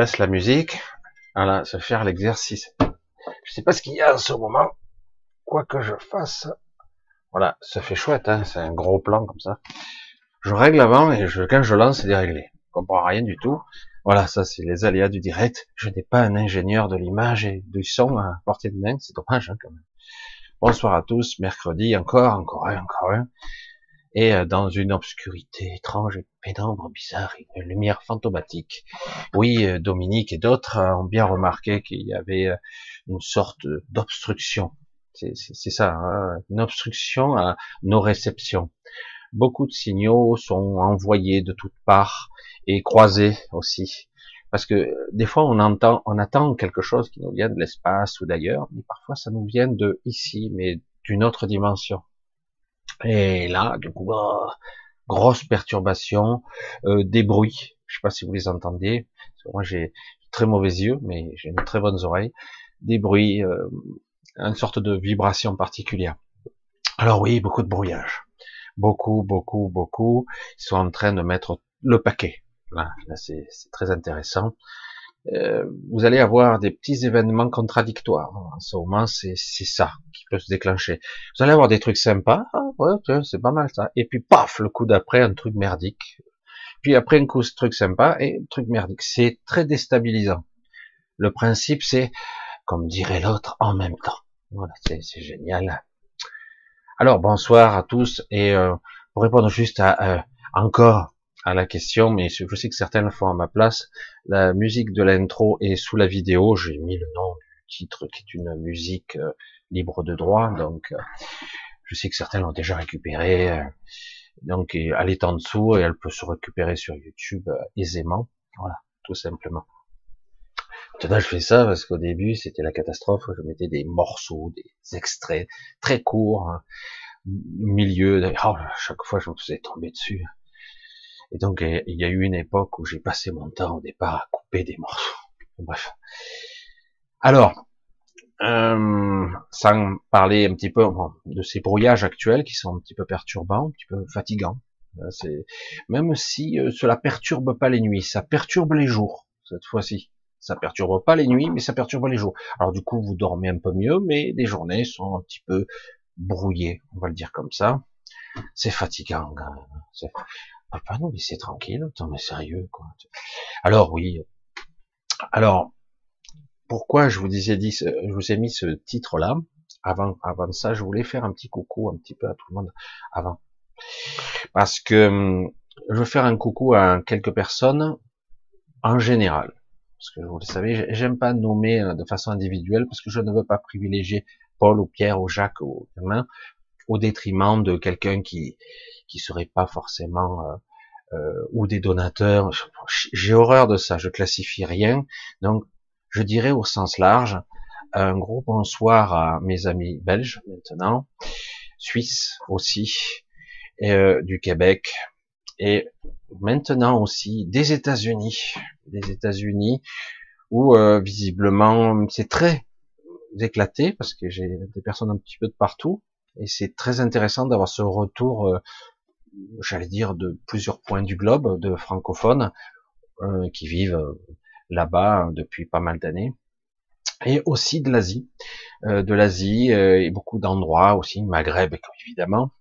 baisse la musique. Voilà, se faire l'exercice. Je sais pas ce qu'il y a en ce moment. Quoi que je fasse. Voilà, ça fait chouette, hein, c'est un gros plan comme ça. Je règle avant et je, quand je lance, c'est déréglé. Je comprends rien du tout. Voilà, ça c'est les aléas du direct. Je n'ai pas un ingénieur de l'image et du son à portée de main, c'est dommage hein, quand même. Bonsoir à tous, mercredi encore, encore un, encore un. Et euh, dans une obscurité étrange et pénombre, bizarre, une lumière fantomatique. Oui, euh, Dominique et d'autres ont bien remarqué qu'il y avait euh, une sorte d'obstruction. C'est ça, hein, une obstruction à nos réceptions. Beaucoup de signaux sont envoyés de toutes parts et croisés aussi. Parce que des fois, on entend, on attend quelque chose qui nous vient de l'espace ou d'ailleurs, mais parfois ça nous vient de ici, mais d'une autre dimension. Et là, du coup, bah, grosse perturbation, euh, des bruits. Je sais pas si vous les entendez. moi, j'ai très mauvais yeux, mais j'ai une très bonnes oreilles. Des bruits, euh, une sorte de vibration particulière. Alors oui, beaucoup de brouillage. Beaucoup, beaucoup, beaucoup. Ils sont en train de mettre le paquet. Là, c'est très intéressant. Euh, vous allez avoir des petits événements contradictoires. En ce moment, c'est ça qui peut se déclencher. Vous allez avoir des trucs sympas, ah, ouais, c'est pas mal ça. Et puis paf, le coup d'après, un truc merdique. Puis après un coup, ce truc sympa et un truc merdique. C'est très déstabilisant. Le principe, c'est, comme dirait l'autre, en même temps. Voilà, c'est génial. Alors bonsoir à tous et euh, pour répondre juste à euh, encore à la question, mais je sais que certains le font à ma place. La musique de l'intro est sous la vidéo. J'ai mis le nom du titre qui est une musique euh, libre de droit, donc euh, je sais que certains l'ont déjà récupéré. Euh, donc elle est en dessous et elle peut se récupérer sur YouTube aisément. Voilà, tout simplement. Maintenant, je fais ça parce qu'au début, c'était la catastrophe. Je mettais des morceaux, des extraits très courts, hein, milieu. Oh, chaque fois, je me faisais tomber dessus. Et donc, il y a eu une époque où j'ai passé mon temps au départ à couper des morceaux. Bref. Alors, euh, sans parler un petit peu de ces brouillages actuels qui sont un petit peu perturbants, un petit peu fatigants. Euh, c'est même si euh, cela perturbe pas les nuits, ça perturbe les jours cette fois-ci. Ça perturbe pas les nuits, mais ça perturbe les jours. Alors du coup, vous dormez un peu mieux, mais les journées sont un petit peu brouillées, on va le dire comme ça. C'est fatigant. Ah, pas nous laisser tranquille, attends, mais sérieux, quoi. Alors, oui. Alors, pourquoi je vous disais dit, je vous ai mis ce titre-là? Avant, avant ça, je voulais faire un petit coucou un petit peu à tout le monde avant. Parce que je veux faire un coucou à quelques personnes en général. Parce que vous le savez, j'aime pas nommer euh, de façon individuelle parce que je ne veux pas privilégier Paul ou Pierre ou Jacques ou demain au détriment de quelqu'un qui qui serait pas forcément euh, euh, ou des donateurs. J'ai horreur de ça. Je classifie rien. Donc, je dirais au sens large un gros bonsoir à mes amis belges maintenant, suisses aussi, euh, du Québec et maintenant aussi des États-Unis, des États-Unis où euh, visiblement c'est très éclaté parce que j'ai des personnes un petit peu de partout et c'est très intéressant d'avoir ce retour euh, j'allais dire, de plusieurs points du globe, de francophones, euh, qui vivent euh, là-bas depuis pas mal d'années, et aussi de l'Asie, euh, de l'Asie et beaucoup d'endroits aussi, Maghreb évidemment.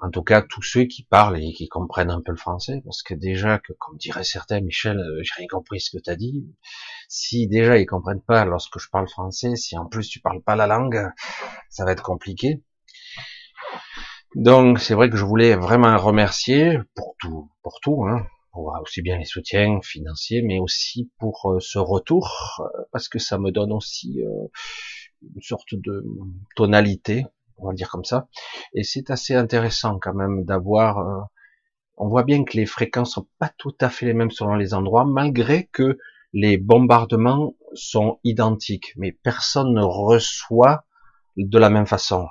en tout cas, tous ceux qui parlent et qui comprennent un peu le français, parce que déjà que, comme dirait certains, Michel, j'ai rien compris ce que tu as dit. Si déjà ils comprennent pas lorsque je parle français, si en plus tu parles pas la langue, ça va être compliqué. Donc c'est vrai que je voulais vraiment remercier pour tout, pour tout, hein, pour aussi bien les soutiens financiers, mais aussi pour euh, ce retour, euh, parce que ça me donne aussi euh, une sorte de tonalité, on va dire comme ça. Et c'est assez intéressant quand même d'avoir. on voit bien que les fréquences sont pas tout à fait les mêmes selon les endroits, malgré que les bombardements sont identiques, mais personne ne reçoit de la même façon.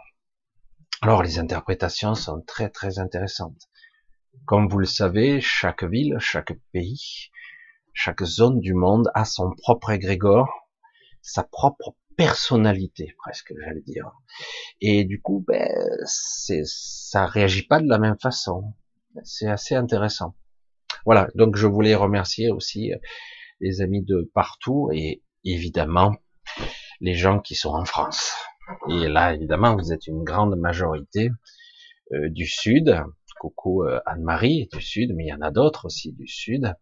Alors les interprétations sont très très intéressantes. Comme vous le savez, chaque ville, chaque pays, chaque zone du monde a son propre égrégore, sa propre personnalité presque, j'allais dire. Et du coup, ben, c'est, ça réagit pas de la même façon. C'est assez intéressant. Voilà. Donc, je voulais remercier aussi euh, les amis de partout et évidemment les gens qui sont en France. Et là, évidemment, vous êtes une grande majorité euh, du Sud. Coucou euh, Anne-Marie du Sud, mais il y en a d'autres aussi du Sud.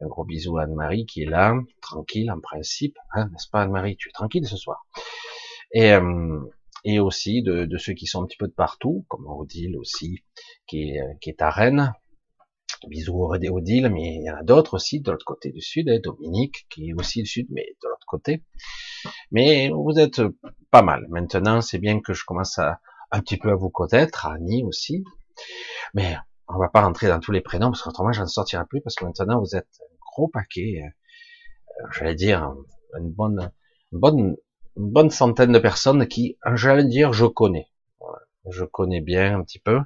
Un gros bisou Anne-Marie qui est là, tranquille en principe, hein, n'est-ce pas Anne-Marie? Tu es tranquille ce soir. Et, euh, et aussi de, de, ceux qui sont un petit peu de partout, comme Odile aussi, qui est, qui est à Rennes. Bisous Odile, mais il y en a d'autres aussi de l'autre côté du sud, hein, Dominique, qui est aussi du sud, mais de l'autre côté. Mais vous êtes pas mal. Maintenant, c'est bien que je commence à un petit peu à vous connaître, Annie aussi. Mais on va pas rentrer dans tous les prénoms, parce qu'autrement, je ne sortirai plus, parce que maintenant, vous êtes gros paquet, euh, j'allais dire, une bonne centaine de personnes qui, j'allais dire, je connais. Je connais bien un petit peu,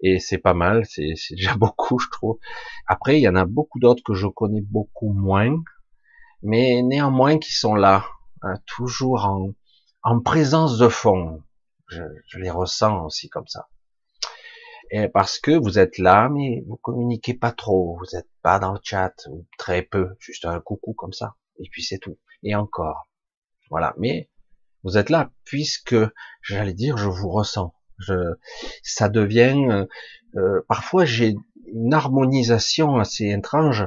et c'est pas mal, c'est déjà beaucoup, je trouve. Après, il y en a beaucoup d'autres que je connais beaucoup moins, mais néanmoins qui sont là, hein, toujours en, en présence de fond. Je, je les ressens aussi comme ça. Et parce que vous êtes là, mais vous communiquez pas trop, vous n'êtes pas dans le chat, ou très peu, juste un coucou comme ça, et puis c'est tout. Et encore. Voilà. Mais vous êtes là, puisque, j'allais dire, je vous ressens. Je, ça devient, euh, euh parfois j'ai une harmonisation assez étrange.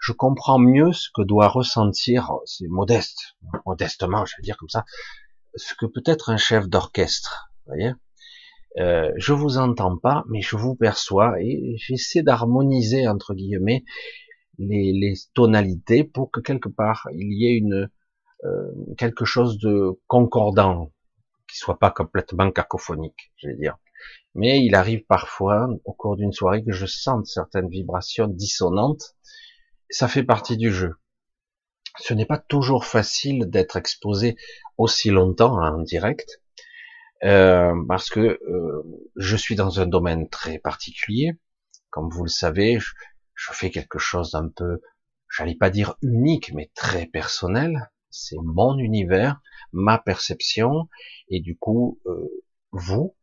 Je comprends mieux ce que doit ressentir, c'est modeste, modestement, je vais dire comme ça, ce que peut être un chef d'orchestre. Voyez euh, je vous entends pas, mais je vous perçois et j'essaie d'harmoniser entre guillemets les, les, tonalités pour que quelque part il y ait une euh, quelque chose de concordant, qui soit pas complètement cacophonique, je vais dire. Mais il arrive parfois au cours d'une soirée que je sente certaines vibrations dissonantes. Ça fait partie du jeu. Ce n'est pas toujours facile d'être exposé aussi longtemps en direct euh, parce que euh, je suis dans un domaine très particulier. Comme vous le savez, je, fais quelque chose d'un peu, j'allais pas dire unique, mais très personnel. C'est mon univers, ma perception, et du coup, euh, vous,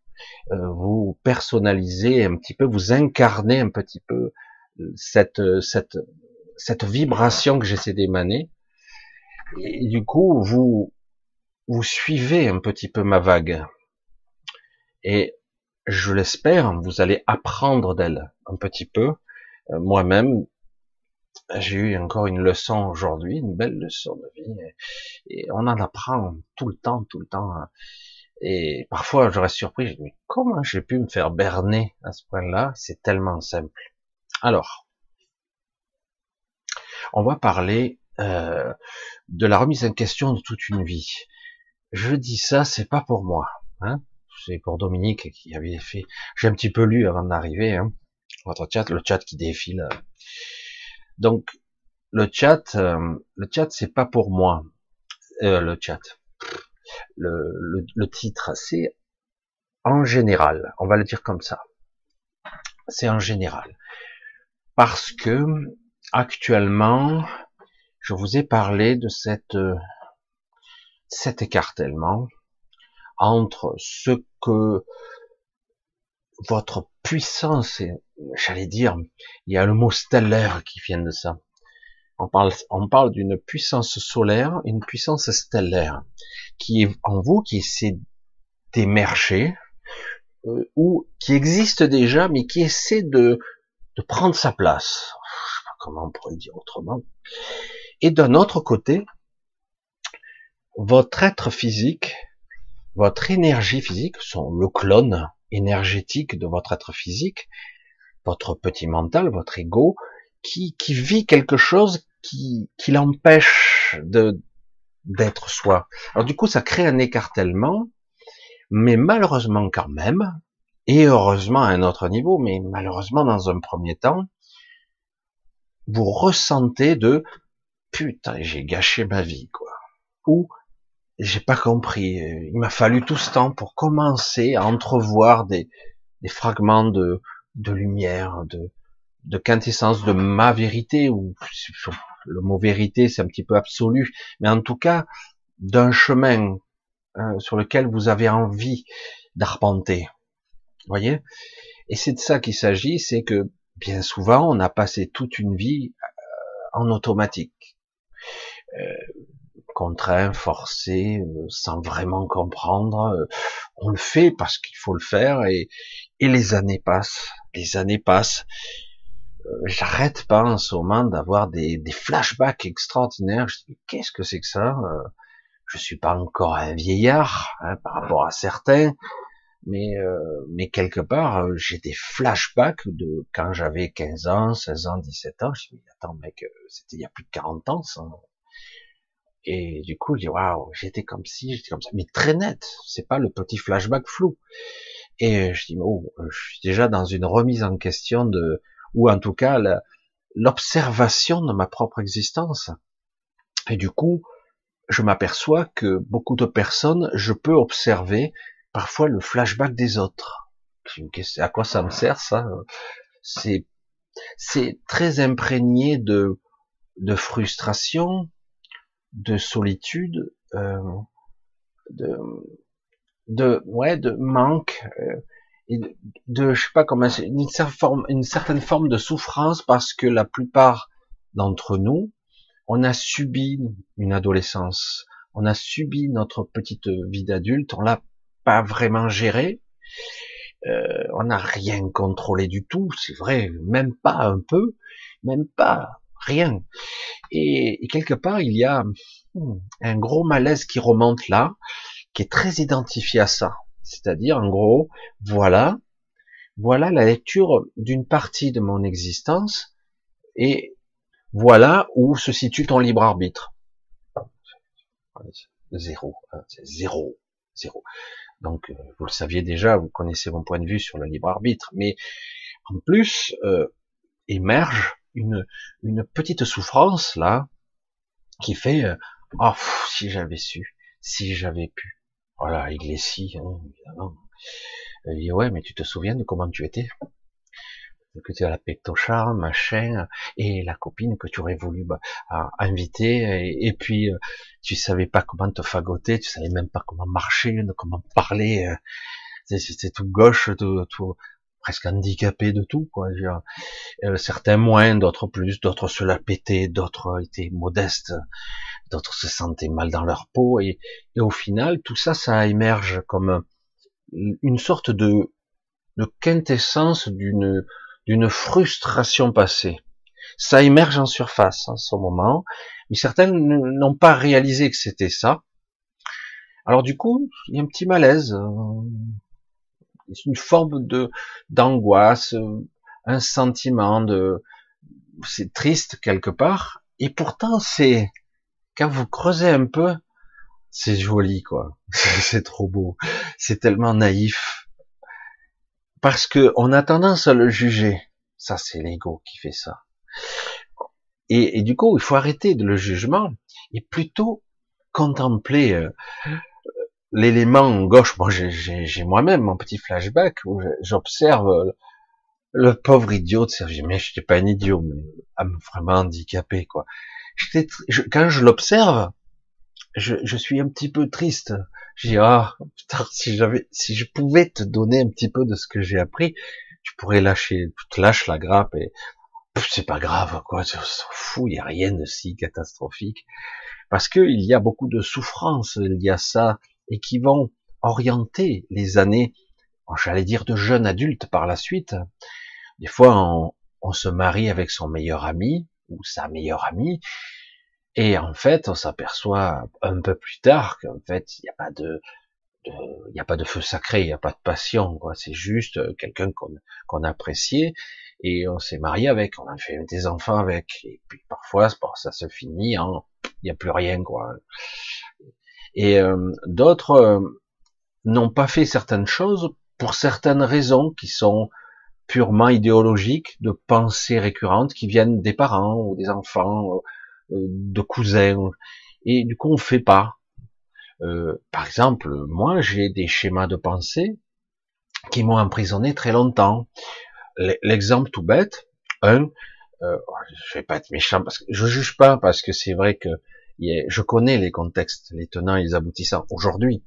vous personnalisez un petit peu, vous incarnez un petit peu cette vibration que j'essaie d'émaner. Et du coup, vous vous suivez un petit peu ma vague. Et je l'espère, vous allez apprendre d'elle un petit peu. Euh, moi-même, j'ai eu encore une leçon aujourd'hui, une belle leçon de vie, et, on en apprend tout le temps, tout le temps. Et parfois, je reste surpris, je dis, mais comment j'ai pu me faire berner à ce point-là? C'est tellement simple. Alors, on va parler euh, de la remise en question de toute une vie. Je dis ça, c'est pas pour moi. Hein c'est pour Dominique qui avait fait. J'ai un petit peu lu avant d'arriver. Hein, votre chat, le chat qui défile. Donc le chat, euh, le chat, c'est pas pour moi. Euh, le chat, le, le titre, c'est en général. On va le dire comme ça. C'est en général parce que actuellement, je vous ai parlé de cette cet écartèlement entre ce que votre puissance, j'allais dire, il y a le mot stellaire qui vient de ça. On parle, on parle d'une puissance solaire, une puissance stellaire, qui est en vous, qui essaie d'émerger, euh, ou qui existe déjà, mais qui essaie de, de prendre sa place. Je sais pas comment on pourrait dire autrement. Et d'un autre côté, votre être physique votre énergie physique, son, le clone énergétique de votre être physique, votre petit mental, votre ego, qui, vit quelque chose qui, l'empêche d'être soi. Alors du coup, ça crée un écartèlement, mais malheureusement quand même, et heureusement à un autre niveau, mais malheureusement dans un premier temps, vous ressentez de putain, j'ai gâché ma vie, quoi. Ou j'ai pas compris. Il m'a fallu tout ce temps pour commencer à entrevoir des, des fragments de, de lumière, de, de quintessence de ma vérité, ou le mot vérité c'est un petit peu absolu, mais en tout cas d'un chemin euh, sur lequel vous avez envie d'arpenter. Voyez? Et c'est de ça qu'il s'agit, c'est que bien souvent on a passé toute une vie euh, en automatique, contraint, forcé, sans vraiment comprendre. on le fait parce qu'il faut le faire et, et les années passent, les années passent. J'arrête pas en ce moment d'avoir des, des, flashbacks extraordinaires. Je dis qu'est-ce que c'est que ça? Je suis pas encore un vieillard hein, par rapport à certains, mais euh, mais quelque part euh, j'ai des flashbacks de quand j'avais 15 ans, 16 ans, 17 ans. Je me dis attends mec, euh, c'était il y a plus de 40 ans ça. Et du coup je dis waouh, j'étais comme si, j'étais comme ça, mais très net. C'est pas le petit flashback flou. Et je dis oh, je suis déjà dans une remise en question de, ou en tout cas l'observation de ma propre existence. Et du coup, je m'aperçois que beaucoup de personnes, je peux observer parfois le flashback des autres. À quoi ça me sert ça? C'est c'est très imprégné de de frustration, de solitude, euh, de de ouais de manque euh, de, je sais pas comment une certaine forme de souffrance parce que la plupart d'entre nous on a subi une adolescence, on a subi notre petite vie d'adulte, on l'a pas vraiment géré, euh, on n'a rien contrôlé du tout, c'est vrai, même pas un peu, même pas rien. Et, quelque part, il y a hmm, un gros malaise qui remonte là, qui est très identifié à ça. C'est-à-dire, en gros, voilà, voilà la lecture d'une partie de mon existence, et voilà où se situe ton libre arbitre. Zéro, hein, zéro, zéro. Donc, euh, vous le saviez déjà, vous connaissez mon point de vue sur le libre arbitre, mais en plus euh, émerge une, une petite souffrance là qui fait euh, oh si j'avais su, si j'avais pu. Voilà, il est si, hein, évidemment. Il dit ouais, mais tu te souviens de comment tu étais? Que tu as la pectochard, machin, et la copine que tu aurais voulu bah, inviter, et, puis euh, tu savais pas comment te fagoter, tu savais même pas comment marcher, comment parler, euh, c'était tout gauche, tout, tout, presque handicapé de tout, quoi. Euh, certains moins, d'autres plus, d'autres se la pétaient, d'autres étaient modestes, d'autres se sentaient mal dans leur peau, et, au final, tout ça, ça émerge comme une sorte de quintessence d'une d'une frustration passée. Ça émerge en surface en ce moment, mais certains n'ont pas réalisé que c'était ça. Alors du coup, il y a un petit malaise, euh, une forme de d'angoisse, un sentiment de c'est triste quelque part, et pourtant c'est quand vous creusez un peu, c'est joli quoi, c'est trop beau, c'est tellement naïf, parce que on a tendance à le juger. Ça, c'est l'ego qui fait ça. Et, du coup, il faut arrêter de le jugement et plutôt contempler euh, l'élément gauche. Moi, j'ai moi-même mon petit flashback où j'observe le pauvre idiot de Serge. Mais je n'étais pas un idiot, mais vraiment handicapé, quoi. Quand je l'observe, je, je, suis un petit peu triste. Je ah putain si j'avais si je pouvais te donner un petit peu de ce que j'ai appris, tu pourrais lâcher, tu te lâches la grappe et c'est pas grave quoi, tu s'en fout, il y a rien de si catastrophique parce que il y a beaucoup de souffrances, il y a ça et qui vont orienter les années, j'allais dire de jeunes adultes par la suite. Des fois on, on se marie avec son meilleur ami ou sa meilleure amie et en fait, on s'aperçoit un peu plus tard qu'en fait, il n'y a pas de, il n'y a pas de feu sacré, il n'y a pas de passion, quoi. C'est juste euh, quelqu'un qu'on qu'on appréciait et on s'est marié avec, on a fait des enfants avec. Et puis parfois, ça se finit il n'y a plus rien, quoi. Et euh, d'autres euh, n'ont pas fait certaines choses pour certaines raisons qui sont purement idéologiques, de pensées récurrentes qui viennent des parents ou des enfants de cousins, et du coup on fait pas. Euh, par exemple, moi j'ai des schémas de pensée qui m'ont emprisonné très longtemps. L'exemple tout bête, un, euh, je vais pas être méchant parce que je juge pas parce que c'est vrai que je connais les contextes, les tenants et les aboutissants aujourd'hui.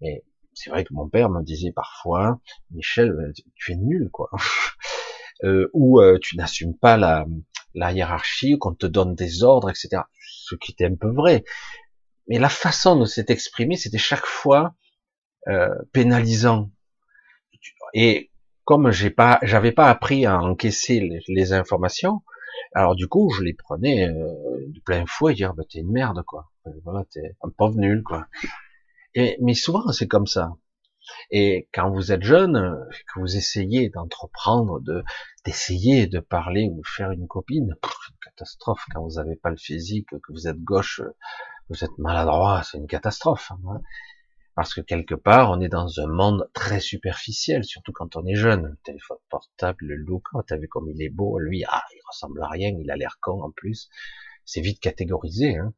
Mais c'est vrai que mon père me disait parfois, Michel, euh, tu es nul, quoi. euh, ou euh, tu n'assumes pas la, la hiérarchie, qu'on te donne des ordres, etc. Ce qui était un peu vrai. Mais la façon de s'être exprimé, c'était chaque fois euh, pénalisant. Et comme j'ai pas, j'avais pas appris à encaisser les, informations, alors du coup, je les prenais euh, de plein fouet et dire, bah, t'es une merde, quoi. Voilà, t'es un pauvre nul, quoi. Et, mais souvent, c'est comme ça. Et quand vous êtes jeune, que vous essayez d'entreprendre, de d'essayer de parler ou de faire une copine, une catastrophe. Quand vous n'avez pas le physique, que vous êtes gauche, vous êtes maladroit, c'est une catastrophe. Hein. Parce que quelque part, on est dans un monde très superficiel, surtout quand on est jeune. Le téléphone portable, le look, oh, t'as vu comme il est beau, lui, ah, il ressemble à rien, il a l'air con en plus. C'est vite catégorisé, hein.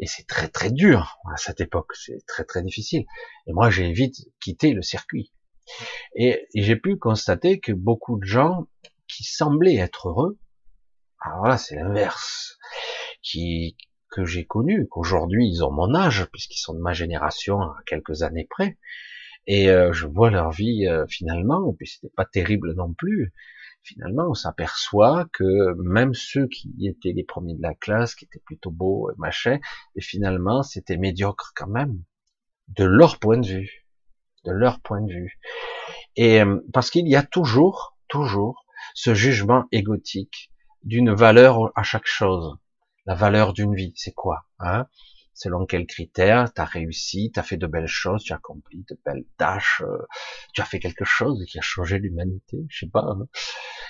Et c'est très très dur à cette époque, c'est très très difficile. Et moi, j'ai vite quitté le circuit. Et, j'ai pu constater que beaucoup de gens qui semblaient être heureux, alors là, c'est l'inverse, qui, que j'ai connu, qu'aujourd'hui ils ont mon âge, puisqu'ils sont de ma génération à quelques années près, et euh, je vois leur vie euh, finalement, et puis c'était pas terrible non plus. Finalement, on s'aperçoit que même ceux qui étaient les premiers de la classe, qui étaient plutôt beaux, machin, et finalement c'était médiocre quand même, de leur point de vue, de leur point de vue. Et euh, parce qu'il y a toujours, toujours ce jugement égotique d'une valeur à chaque chose la valeur d'une vie, c'est quoi hein? Selon quels critères tu as réussi, tu as fait de belles choses, tu as accompli de belles tâches, euh, tu as fait quelque chose qui a changé l'humanité, je sais pas. Hein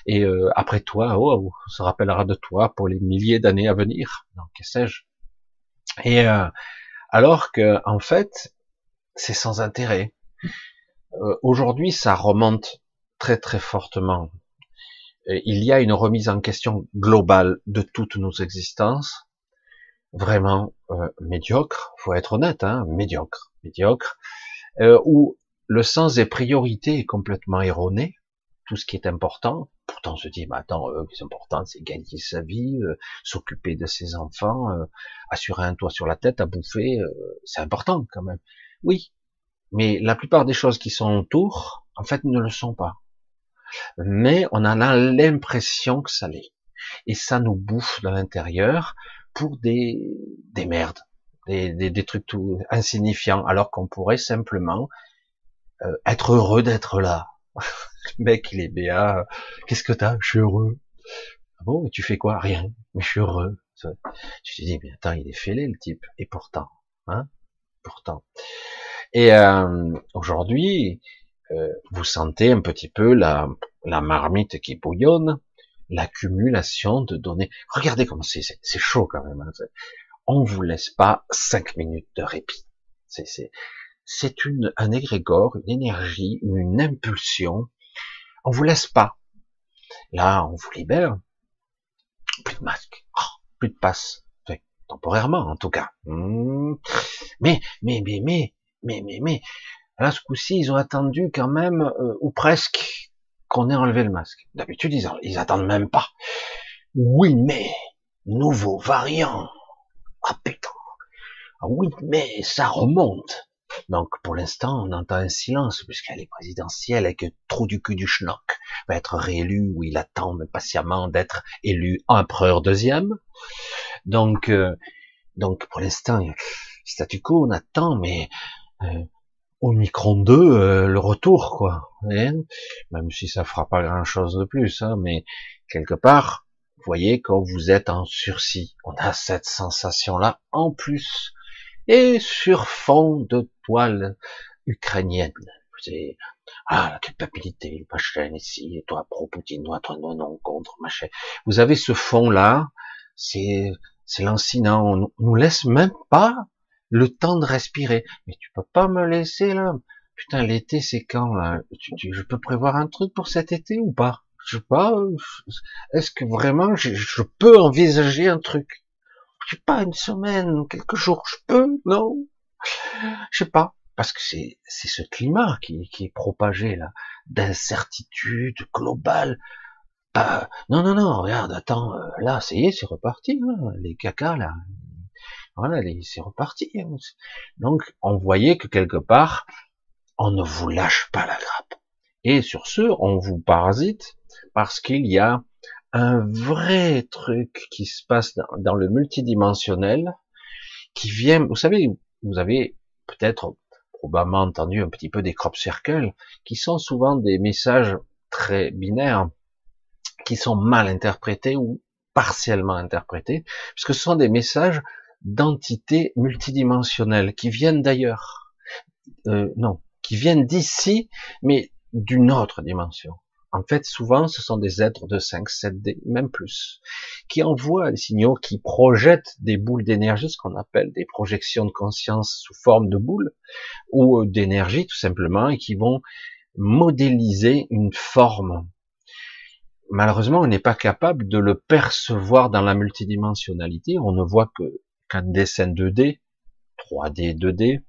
Et euh, après toi, oh, on se rappellera de toi pour les milliers d'années à venir. Donc, que sais-je Et euh, alors que, en fait, c'est sans intérêt. Aujourd'hui, ça remonte très très fortement il y a une remise en question globale de toutes nos existences, vraiment euh, médiocre, faut être honnête, hein, médiocre, médiocre, euh, où le sens des priorités est complètement erroné, tout ce qui est important, pourtant on se dit, mais attends, euh, ce qui est important, c'est gagner sa vie, euh, s'occuper de ses enfants, euh, assurer un toit sur la tête, à bouffer, c'est important quand même. Oui, mais la plupart des choses qui sont autour, en fait, ne le sont pas mais on en a l'impression que ça l'est. Et ça nous bouffe de l'intérieur pour des, des merdes, des, des, des trucs tout insignifiants, alors qu'on pourrait simplement euh, être heureux d'être là. le mec, il est béat. Qu'est-ce que t'as? Je suis heureux. Ah bon, tu fais quoi? Rien. Mais je suis heureux. Tu te dis, mais attends, il est fêlé le type. Et pourtant, hein? Pourtant. Et euh, aujourd'hui, euh, vous sentez un petit peu la, la marmite qui bouillonne, l'accumulation de données. Regardez comment c'est, c'est chaud quand même. Hein. On vous laisse pas cinq minutes de répit. C'est, c'est, c'est une, un égrégore, une énergie, une impulsion. On vous laisse pas. Là, on vous libère. Plus de masque, oh, plus de passe. temporairement, en tout cas. Hmm. Mais, mais, mais, mais, mais, mais, mais, Là, ce coup-ci, ils ont attendu quand même, euh, ou presque, qu'on ait enlevé le masque. D'habitude, ils, ils attendent même pas. Oui, mais, nouveau variant. Ah putain. Oui, mais ça remonte. Donc, pour l'instant, on entend un silence, puisqu'elle est présidentielle et que trop du cul du schnock va être réélu, ou il attend patiemment d'être élu empereur deuxième. Donc, euh, donc pour l'instant, statu quo, on attend, mais euh, Omicron 2, euh, le retour, quoi. Même si ça fera pas grand chose de plus, hein, mais quelque part, vous voyez, quand vous êtes en sursis, on a cette sensation-là en plus, et sur fond de toile ukrainienne. C'est, ah, la culpabilité, machin ici, et toi pro-Poutine, toi, toi non, non, contre, machin. Vous avez ce fond-là, c'est, c'est lancinant, on nous laisse même pas le temps de respirer. Mais tu peux pas me laisser là. Putain, l'été c'est quand là? Je peux prévoir un truc pour cet été ou pas? Je sais pas. Est-ce que vraiment je, peux envisager un truc? Je sais pas, une semaine, quelques jours, je peux? Non Je sais pas. Parce que c'est ce climat qui, qui est propagé là, d'incertitude globale. non, non, non, regarde, attends, euh, là, ça y est, c'est reparti, hein, les cacas, là, Voilà, c'est reparti. Hein. Donc, on voyait que quelque part, on ne vous lâche pas la grappe. Et sur ce, on vous parasite parce qu'il y a un vrai truc qui se passe dans, le multidimensionnel qui vient, vous savez, vous avez peut-être probablement entendu un petit peu des crop circles qui sont souvent des messages très binaires qui sont mal interprétés ou partiellement interprétés, puisque ce sont des messages d'entités multidimensionnelles qui viennent d'ailleurs. Euh, non, qui viennent d'ici, mais d'une autre dimension. En fait, souvent, ce sont des êtres de 5, 7D, même plus, qui envoient des signaux, qui projettent des boules d'énergie, ce qu'on appelle des projections de conscience sous forme de boules, ou d'énergie, tout simplement, et qui vont modéliser une forme. Malheureusement, on n'est pas capable de le percevoir dans la multidimensionnalité. On ne voit que qu'un dessin 2D, 3D, 2D,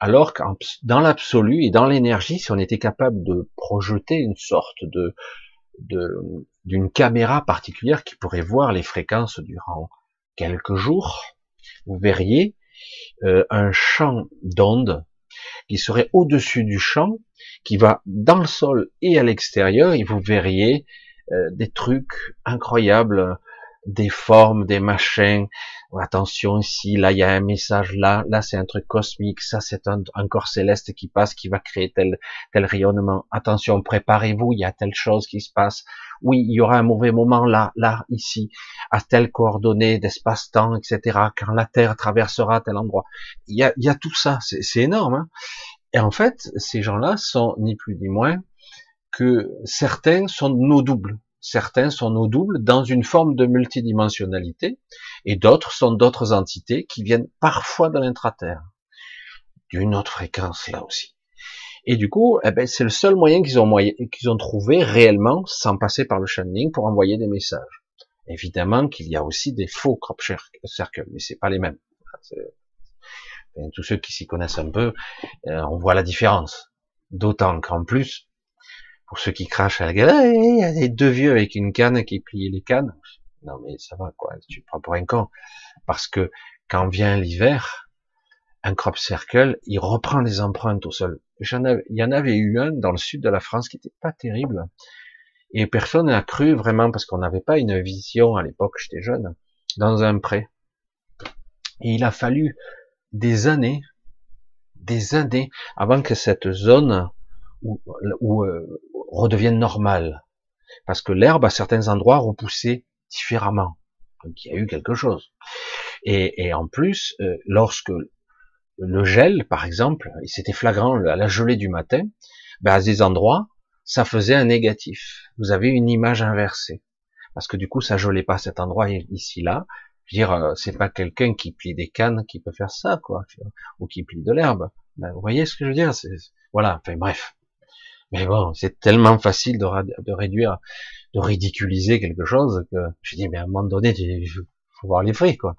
alors que dans l'absolu et dans l'énergie, si on était capable de projeter une sorte de d'une caméra particulière qui pourrait voir les fréquences durant quelques jours, vous verriez euh, un champ d'ondes qui serait au-dessus du champ, qui va dans le sol et à l'extérieur, et vous verriez euh, des trucs incroyables, des formes, des machins, attention ici, là il y a un message là, là c'est un truc cosmique, ça c'est un, corps céleste qui passe, qui va créer tel, tel rayonnement. Attention, préparez-vous, il y a telle chose qui se passe. Oui, il y aura un mauvais moment là, là, ici, à telle coordonnée d'espace-temps, etc. Quand la Terre traversera tel endroit. Il y a, il y a tout ça, c'est énorme. Hein Et en fait, ces gens-là sont ni plus ni moins que certains sont nos doubles. Certains sont nos doubles dans une forme de multidimensionnalité, et d'autres sont d'autres entités qui viennent parfois de l'intraterre, d'une autre fréquence là aussi. Et du coup, eh ben, c'est le seul moyen qu'ils ont, ont trouvé réellement, sans passer par le channeling, pour envoyer des messages. Évidemment qu'il y a aussi des faux crop circles, mais c'est pas les mêmes. tous ceux qui s'y connaissent un peu, euh, on voit la différence. D'autant qu'en plus, pour ceux qui crachent à la gueule, il y a des deux vieux avec une canne qui plient les cannes. Non mais ça va quoi, tu prends pour un con. Parce que quand vient l'hiver, un crop circle, il reprend les empreintes au sol. il y en avait eu un dans le sud de la France qui était pas terrible. Et personne n'a cru vraiment parce qu'on n'avait pas une vision à l'époque, j'étais jeune, dans un pré. Et il a fallu des années, des années avant que cette zone où, où, euh, redevienne normale. Parce que l'herbe, à certains endroits, repoussait différemment. Donc il y a eu quelque chose. Et, et en plus, euh, lorsque le gel, par exemple, c'était flagrant à la gelée du matin, ben à des endroits, ça faisait un négatif. Vous avez une image inversée. Parce que du coup, ça gelait pas cet endroit ici là. Je veux dire, euh, c'est pas quelqu'un qui plie des cannes qui peut faire ça, quoi, ou qui plie de l'herbe. Ben, vous voyez ce que je veux dire Voilà. Enfin bref. Mais bon, c'est tellement facile de, réduire, de ridiculiser quelque chose que je dis, mais à un moment donné, il faut voir les faits, quoi.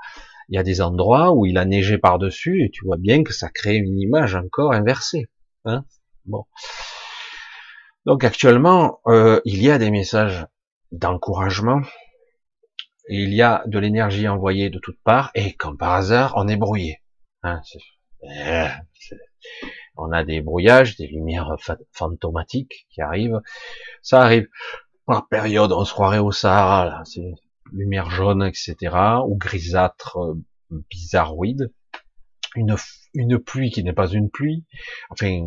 Il y a des endroits où il a neigé par-dessus et tu vois bien que ça crée une image encore inversée. Hein bon. Donc actuellement, euh, il y a des messages d'encouragement, il y a de l'énergie envoyée de toutes parts, et comme par hasard, on est brouillé. Hein, eh, on a des brouillages, des lumières fantomatiques qui arrivent. Ça arrive par période, on se croirait au Sahara, là, c'est lumière jaune, etc., ou grisâtre, euh, bizarroïde. Une, une pluie qui n'est pas une pluie. Enfin,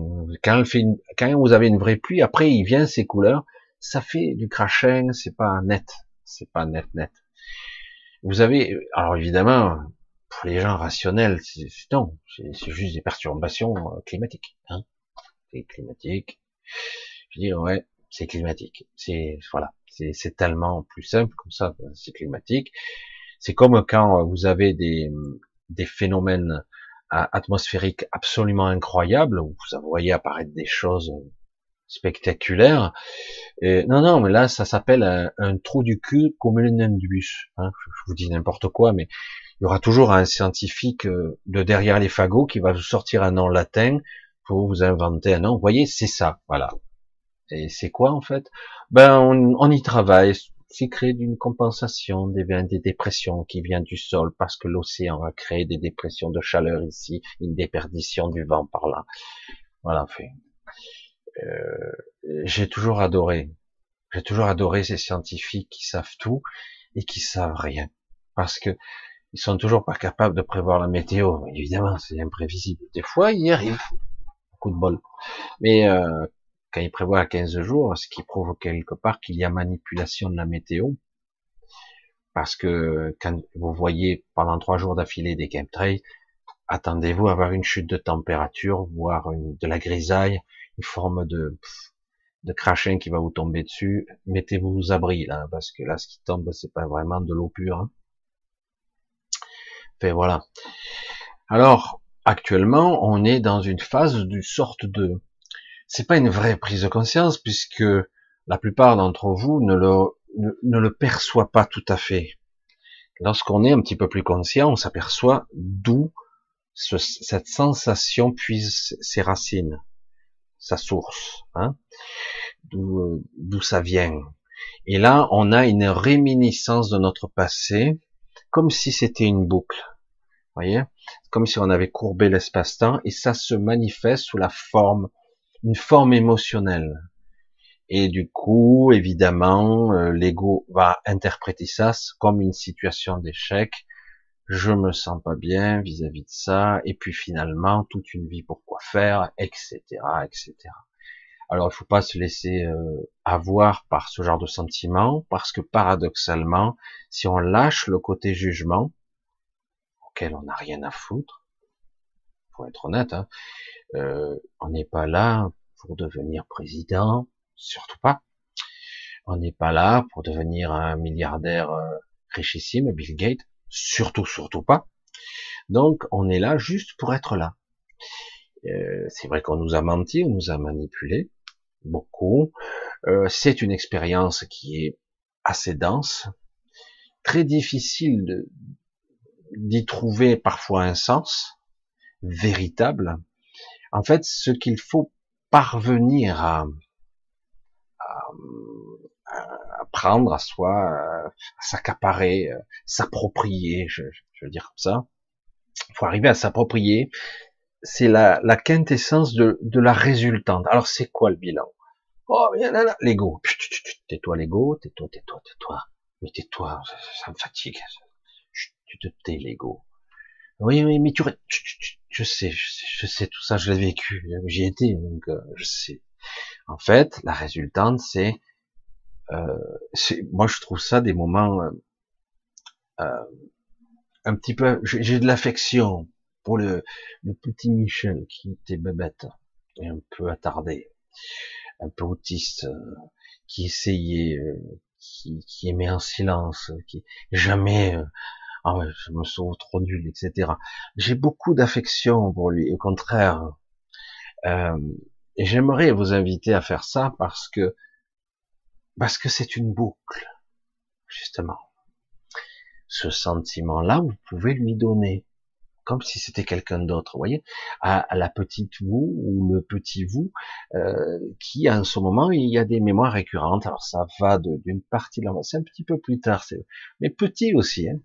quand, elle fait quand vous avez une vraie pluie, après il vient ces couleurs, ça fait du crachin, c'est pas net, c'est pas net net. Vous avez, alors évidemment, pour les gens rationnels, c'est non, c'est juste des perturbations euh, climatiques. Hein c'est climatique. Je dis ouais, c'est climatique. C'est voilà, c'est tellement plus simple comme ça. C'est climatique. C'est comme quand vous avez des des phénomènes atmosphériques absolument incroyables où vous voyez apparaître des choses spectaculaires. Et, non, non, mais là, ça s'appelle un, trou du cul comme du bus. Hein. Je vous dis n'importe quoi, mais il y aura toujours un scientifique euh, de derrière les fagots qui va vous sortir un nom latin pour vous inventer un nom. Vous voyez, c'est ça, voilà. Et c'est quoi en fait? Ben, on, y travaille. c'est créé d'une compensation des, des dépressions qui vient du sol parce que l'océan a créé des dépressions de chaleur ici, une déperdition du vent par là. Voilà, fait. Euh, j'ai toujours adoré, j'ai toujours adoré ces scientifiques qui savent tout et qui savent rien, parce que ils sont toujours pas capables de prévoir la météo. Évidemment, c'est imprévisible. Des fois, ils y arrivent, coup de bol. Mais euh, quand ils prévoient à 15 jours, ce qui prouve quelque part qu'il y a manipulation de la météo, parce que quand vous voyez pendant trois jours d'affilée des chemtrails, attendez-vous à avoir une chute de température, voire de la grisaille, une forme de de crachin qui va vous tomber dessus, mettez-vous aux abris là, parce que là, ce qui tombe, c'est pas vraiment de l'eau pure. Hein. Voilà. Alors, actuellement, on est dans une phase d'une sorte de, c'est pas une vraie prise de conscience puisque la plupart d'entre vous ne le, ne, le perçoit pas tout à fait. Lorsqu'on est un petit peu plus conscient, on s'aperçoit d'où cette sensation puise ses racines sa source, hein, d'où ça vient. Et là, on a une réminiscence de notre passé, comme si c'était une boucle. Voyez, comme si on avait courbé l'espace-temps, et ça se manifeste sous la forme, une forme émotionnelle. Et du coup, évidemment, euh, l'ego va interpréter ça comme une situation d'échec, je me sens pas bien vis-à-vis de ça, et puis finalement toute une vie pour quoi faire, etc., etc. Alors il faut pas se laisser euh, avoir par ce genre de sentiments, parce que paradoxalement, si on lâche le côté jugement, auquel on n'a rien à foutre, faut être honnête, hein, euh, on n'est pas là pour devenir président, surtout pas. On n'est pas là pour devenir un milliardaire euh, richissime, Bill Gates, surtout, surtout pas. Donc, on est là juste pour être là. Euh, c'est vrai qu'on nous a menti, on nous a manipulé beaucoup. Euh, c'est une expérience qui est assez dense, très difficile d'y trouver parfois un sens véritable. En fait, ce qu'il faut parvenir à, à prendre à soi, à s'accaparer, euh, s'approprier, je, je, veux dire comme ça. Il faut arriver à s'approprier. C'est la, quintessence de la résultante. Alors c'est quoi le bilan? Oh, là, là, l'ego. Tais-toi l'ego, tais-toi, tais-toi, tais-toi. Mais tais-toi, ça, me fatigue. Tu te tais l'ego. Oui, oui, mais tu, je sais, je sais, je sais tout ça, je l'ai vécu, j'y étais, donc euh, je sais. En fait, la résultante, c'est euh, moi je trouve ça des moments euh, euh un petit peu, j'ai de l'affection pour le, le, petit Michel qui était bébête et un peu attardé, un peu autiste, euh, qui essayait, qui, qui aimait en silence, qui jamais, ah je me sauve trop nul, etc. J'ai beaucoup d'affection pour lui, au contraire. Euh, et j'aimerais vous inviter à faire ça parce que parce que c'est une boucle, justement. Ce sentiment-là, vous pouvez lui donner, comme si c'était quelqu'un d'autre, voyez, à, la petite vous ou le petit vous, euh, qui en ce moment, il y a des mémoires récurrentes. Alors ça va d'une partie de c'est un petit peu plus tard, mais petit aussi. Hein.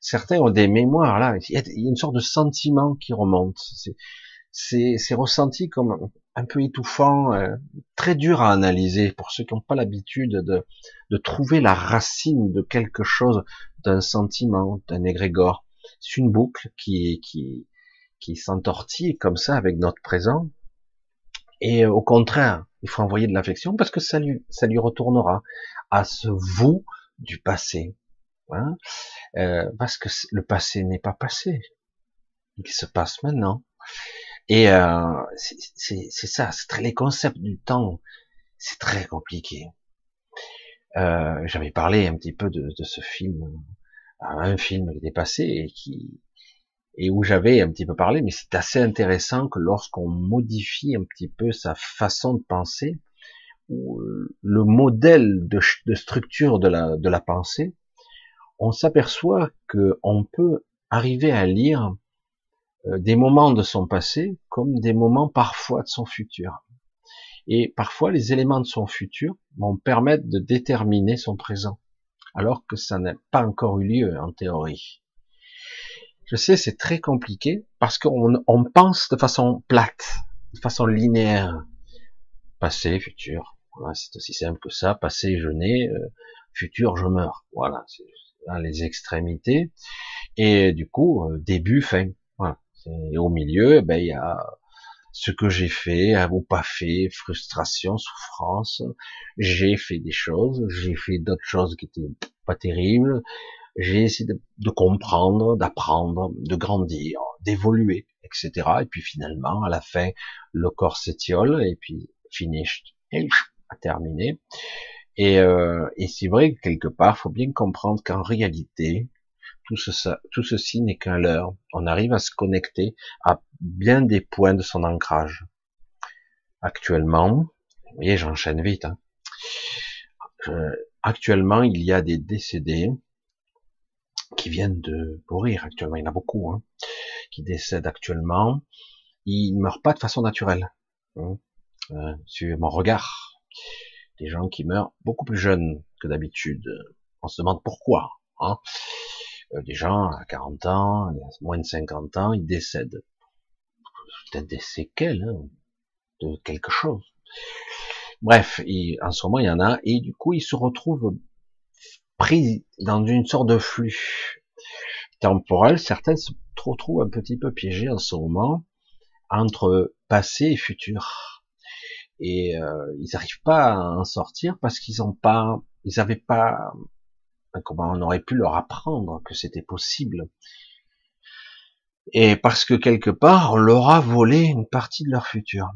Certains ont des mémoires là, il y a une sorte de sentiment qui remonte. C'est ressenti comme un peu étouffant, euh, très dur à analyser pour ceux qui n'ont pas l'habitude de, de trouver la racine de quelque chose, d'un sentiment, d'un égrégore. C'est une boucle qui, qui, qui s'entortille comme ça avec notre présent. Et euh, au contraire, il faut envoyer de l'affection parce que ça lui, ça lui retournera à ce vous du passé. Hein euh, parce que le passé n'est pas passé. Il se passe maintenant. Et euh, c'est ça, c'est très les concepts du temps, c'est très compliqué. Euh, J'avais parlé un petit peu de, de ce film, un film qui était passé et qui et où j'avais un petit peu parlé, mais c'est assez intéressant que lorsqu'on modifie un petit peu sa façon de penser, ou le modèle de, de structure de la, de la pensée, on s'aperçoit que on peut arriver à lire euh, des moments de son passé comme des moments parfois de son futur. Et parfois, les éléments de son futur vont permettre de déterminer son présent. Alors que ça n'a pas encore eu lieu en théorie. Je sais, c'est très compliqué parce qu'on on pense de façon plate, de façon linéaire. Passé, futur, voilà, c'est aussi simple que ça. Passé, je nais, euh, futur, je meurs. Voilà, c'est les extrémités. Et du coup, euh, début, fin. Voilà. Et au milieu, ben il y a ce que j'ai fait ou pas fait, frustration, souffrance. J'ai fait des choses, j'ai fait d'autres choses qui étaient pas terribles. J'ai essayé de, comprendre, d'apprendre, de grandir, d'évoluer, etc. Et puis finalement, à la fin, le corps s'étiole et puis finish, et terminé. Et, euh, et c'est vrai que quelque part, faut bien comprendre qu'en réalité, tout, ceci n'est qu'un leurre. On arrive à se connecter à bien des points de son ancrage. Actuellement, vous voyez, j'enchaîne vite. Hein. actuellement, il y a des décédés qui viennent de mourir actuellement. Il y en a beaucoup hein, qui décèdent actuellement. Ils ne meurent pas de façon naturelle. Hein. Euh, sur mon regard, des gens qui meurent beaucoup plus jeunes que d'habitude. On se demande pourquoi. Hein. Euh, des gens à 40 ans, moins de 50 ans, ils décèdent. Peut-être des séquelles hein, de quelque chose. Bref, en ce moment, il y en a, et du coup, ils se retrouvent pris dans une sorte de flux temporel. Certains se retrouvent un petit peu piégés en ce moment entre passé et futur. Et euh, ils n'arrivent pas à en sortir parce qu'ils n'ont pas, ils n'avaient pas comment on aurait pu leur apprendre que c'était possible. Et parce que quelque part, on leur a volé une partie de leur futur.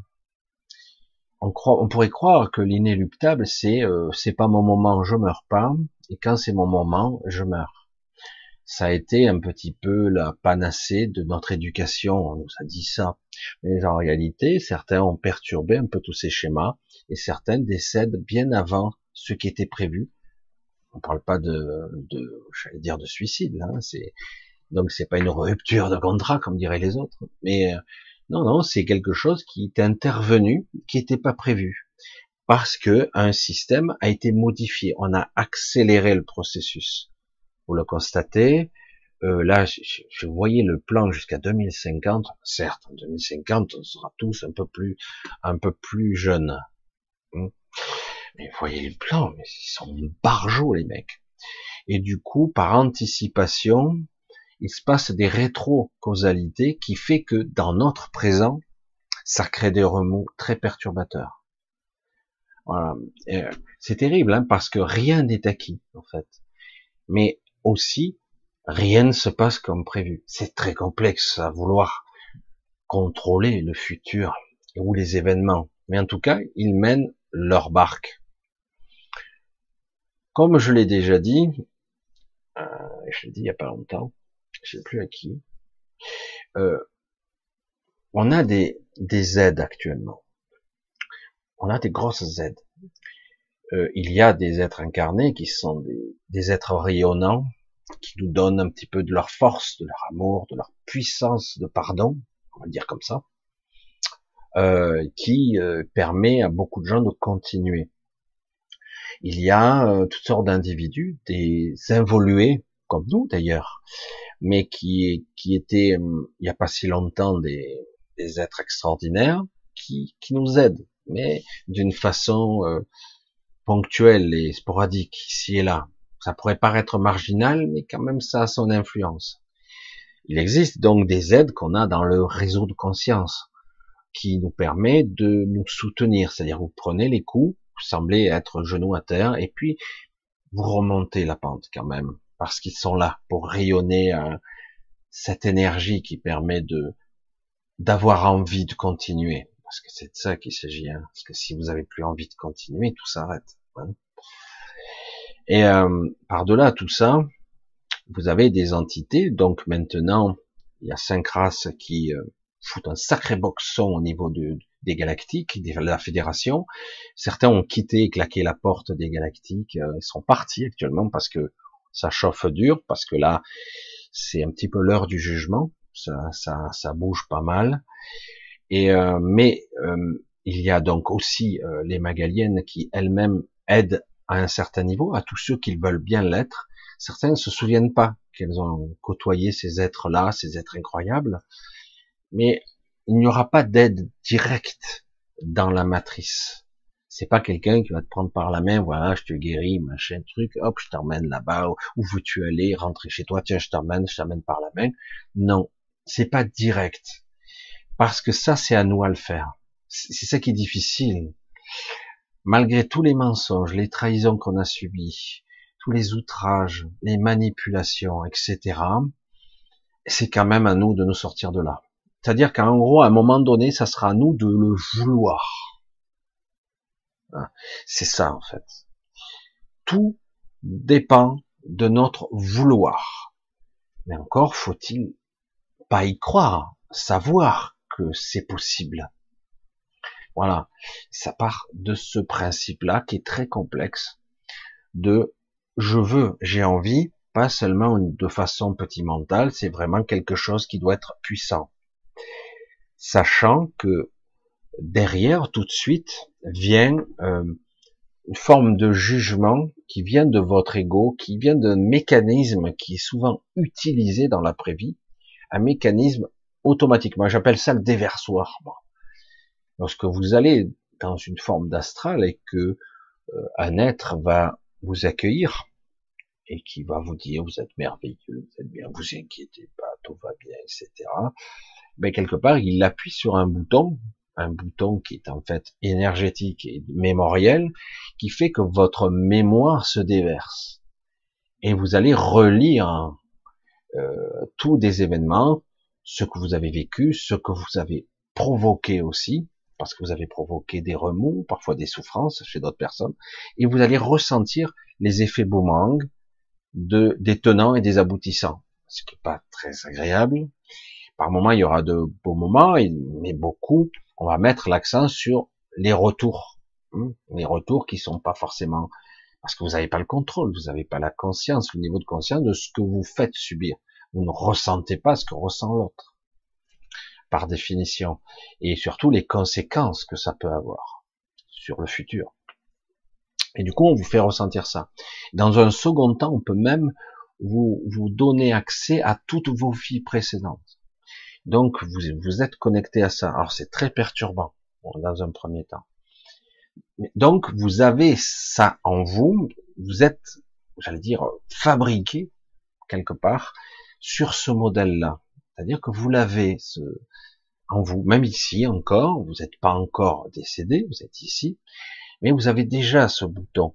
On, pourrait croire que l'inéluctable, c'est euh, c'est pas mon moment, je meurs pas, et quand c'est mon moment, je meurs. Ça a été un petit peu la panacée de notre éducation, on nous a dit ça. Mais en réalité, certains ont perturbé un peu tous ces schémas, et certains décèdent bien avant ce qui était prévu, on parle pas de, de j'allais dire de suicide là. Hein, c'est donc c'est pas une rupture de contrat comme diraient les autres, mais euh, non non c'est quelque chose qui est intervenu, qui n'était pas prévu parce que un système a été modifié. On a accéléré le processus. Vous le constatez. Euh, là, je, voyais le plan jusqu'à 2050. Certes, en 2050, on sera tous un peu plus, un peu plus jeunes. Hmm. Mais voyez les plans, mais ils sont barjots, les mecs. Et du coup, par anticipation, il se passe des rétro-causalités qui fait que dans notre présent, ça crée des remous très perturbateurs. Voilà. Euh, c'est terrible, hein, parce que rien n'est acquis, en fait. Mais aussi, rien ne se passe comme prévu. C'est très complexe à vouloir contrôler le futur ou les événements. Mais en tout cas, ils mènent leur barque. Comme je l'ai déjà dit, euh, je l'ai dit il y a pas longtemps, je sais plus à qui, euh, on a des, des aides actuellement. On a des grosses aides. Euh, il y a des êtres incarnés qui sont des, des, êtres rayonnants, qui nous donnent un petit peu de leur force, de leur amour, de leur puissance de pardon, on va dire comme ça, euh, qui euh, permet à beaucoup de gens de continuer il y a euh, toutes sortes d'individus, des involués, comme nous d'ailleurs, mais qui, qui étaient, hum, il n'y a pas si longtemps, des, des êtres extraordinaires, qui, qui nous aident, mais d'une façon euh, ponctuelle et sporadique, ici et là. Ça pourrait paraître marginal, mais quand même ça a son influence. Il existe donc des aides qu'on a dans le réseau de conscience, qui nous permet de nous soutenir, c'est-à-dire vous prenez les coups, vous semblez être genou à terre, et puis vous remontez la pente quand même, parce qu'ils sont là pour rayonner euh, cette énergie qui permet de d'avoir envie de continuer, parce que c'est de ça qu'il s'agit. Hein. parce que si vous avez plus envie de continuer, tout s'arrête. Hein. Et euh, par-delà tout ça, vous avez des entités. Donc maintenant, il y a cinq races qui euh, foutent un sacré boxon au niveau de, des galactiques, de la fédération. Certains ont quitté et claqué la porte des galactiques, euh, ils sont partis actuellement parce que ça chauffe dur, parce que là, c'est un petit peu l'heure du jugement, ça, ça, ça bouge pas mal. Et euh, mais euh, il y a donc aussi les Magaliennes qui elles-mêmes aident à un certain niveau, à tous ceux qui veulent bien l'être. Certains ne se souviennent pas qu'elles ont côtoyé ces êtres-là, ces êtres incroyables, mais il n'y aura pas d'aide directe dans la matrice. C'est pas quelqu'un qui va te prendre par la main, voilà, je te guéris, machin, truc, hop, je t'emmène là-bas, où veux-tu aller, rentrer chez toi, tiens, je t'emmène, je t'emmène par la main. Non, c'est pas direct. Parce que ça, c'est à nous à le faire. C'est ça qui est difficile. Malgré tous les mensonges, les trahisons qu'on a subies, tous les outrages, les manipulations, etc., c'est quand même à nous de nous sortir de là. C'est-à-dire qu'en gros, à un moment donné, ça sera à nous de le vouloir. Hein, c'est ça, en fait. Tout dépend de notre vouloir. Mais encore faut-il pas y croire, savoir que c'est possible. Voilà. Ça part de ce principe-là qui est très complexe de je veux, j'ai envie, pas seulement de façon petit mentale, c'est vraiment quelque chose qui doit être puissant sachant que derrière, tout de suite, vient euh, une forme de jugement qui vient de votre ego, qui vient d'un mécanisme qui est souvent utilisé dans l'après-vie, un mécanisme automatiquement. J'appelle ça le déversoir. Lorsque vous allez dans une forme d'astral et que euh, un être va vous accueillir et qui va vous dire vous êtes merveilleux, vous êtes bien, vous inquiétez pas, tout va bien, etc mais quelque part, il appuie sur un bouton, un bouton qui est en fait énergétique et mémoriel, qui fait que votre mémoire se déverse. Et vous allez relire euh, tous des événements, ce que vous avez vécu, ce que vous avez provoqué aussi, parce que vous avez provoqué des remous, parfois des souffrances chez d'autres personnes, et vous allez ressentir les effets boomerang de, des tenants et des aboutissants, ce qui n'est pas très agréable, par moment, il y aura de beaux moments, mais beaucoup, on va mettre l'accent sur les retours. Hein, les retours qui sont pas forcément parce que vous n'avez pas le contrôle, vous n'avez pas la conscience, le niveau de conscience de ce que vous faites subir. Vous ne ressentez pas ce que ressent l'autre, par définition, et surtout les conséquences que ça peut avoir sur le futur. Et du coup, on vous fait ressentir ça. Dans un second temps, on peut même vous, vous donner accès à toutes vos vies précédentes. Donc vous, vous êtes connecté à ça. Alors c'est très perturbant dans un premier temps. Donc vous avez ça en vous, vous êtes, j'allais dire, fabriqué quelque part sur ce modèle-là. C'est-à-dire que vous l'avez en vous, même ici encore, vous n'êtes pas encore décédé, vous êtes ici, mais vous avez déjà ce bouton.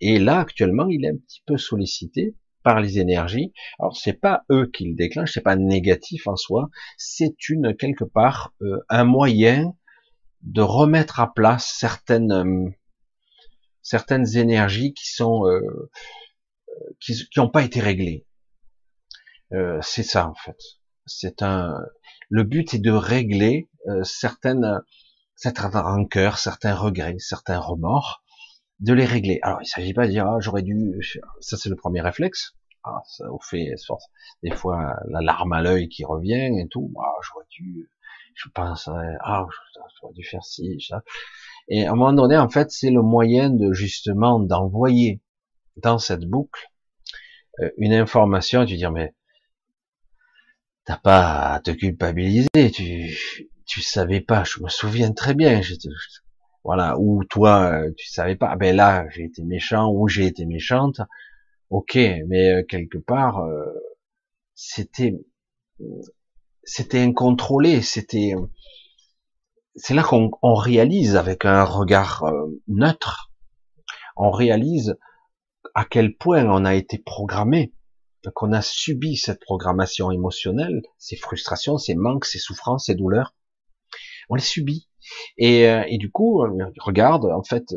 Et là, actuellement, il est un petit peu sollicité par les énergies. Alors c'est pas eux qui le déclenchent, c'est pas négatif en soi, c'est une quelque part euh, un moyen de remettre à place certaines euh, certaines énergies qui sont euh, qui n'ont pas été réglées. c'est ça en fait. C'est un le but est de régler certaines certaines rancœurs, certains regrets, certains remords de les régler. Alors, il s'agit pas de dire, ah, j'aurais dû, ça c'est le premier réflexe. Ah, ça vous fait des fois la larme à l'œil qui revient et tout. Ah, j'aurais dû, je pense, ah, j'aurais dû faire ci, ça. Et à un moment donné, en fait, c'est le moyen de justement d'envoyer dans cette boucle euh, une information. Et tu dire, mais t'as pas à te culpabiliser, tu, tu savais pas, je me souviens très bien, voilà, ou toi, tu savais pas, ah ben là, j'ai été méchant, ou j'ai été méchante, ok, mais euh, quelque part, euh, c'était, c'était incontrôlé, c'était, c'est là qu'on réalise avec un regard euh, neutre, on réalise à quel point on a été programmé, qu'on a subi cette programmation émotionnelle, ces frustrations, ces manques, ces souffrances, ces douleurs, on les subit. Et, et du coup, regarde, en fait,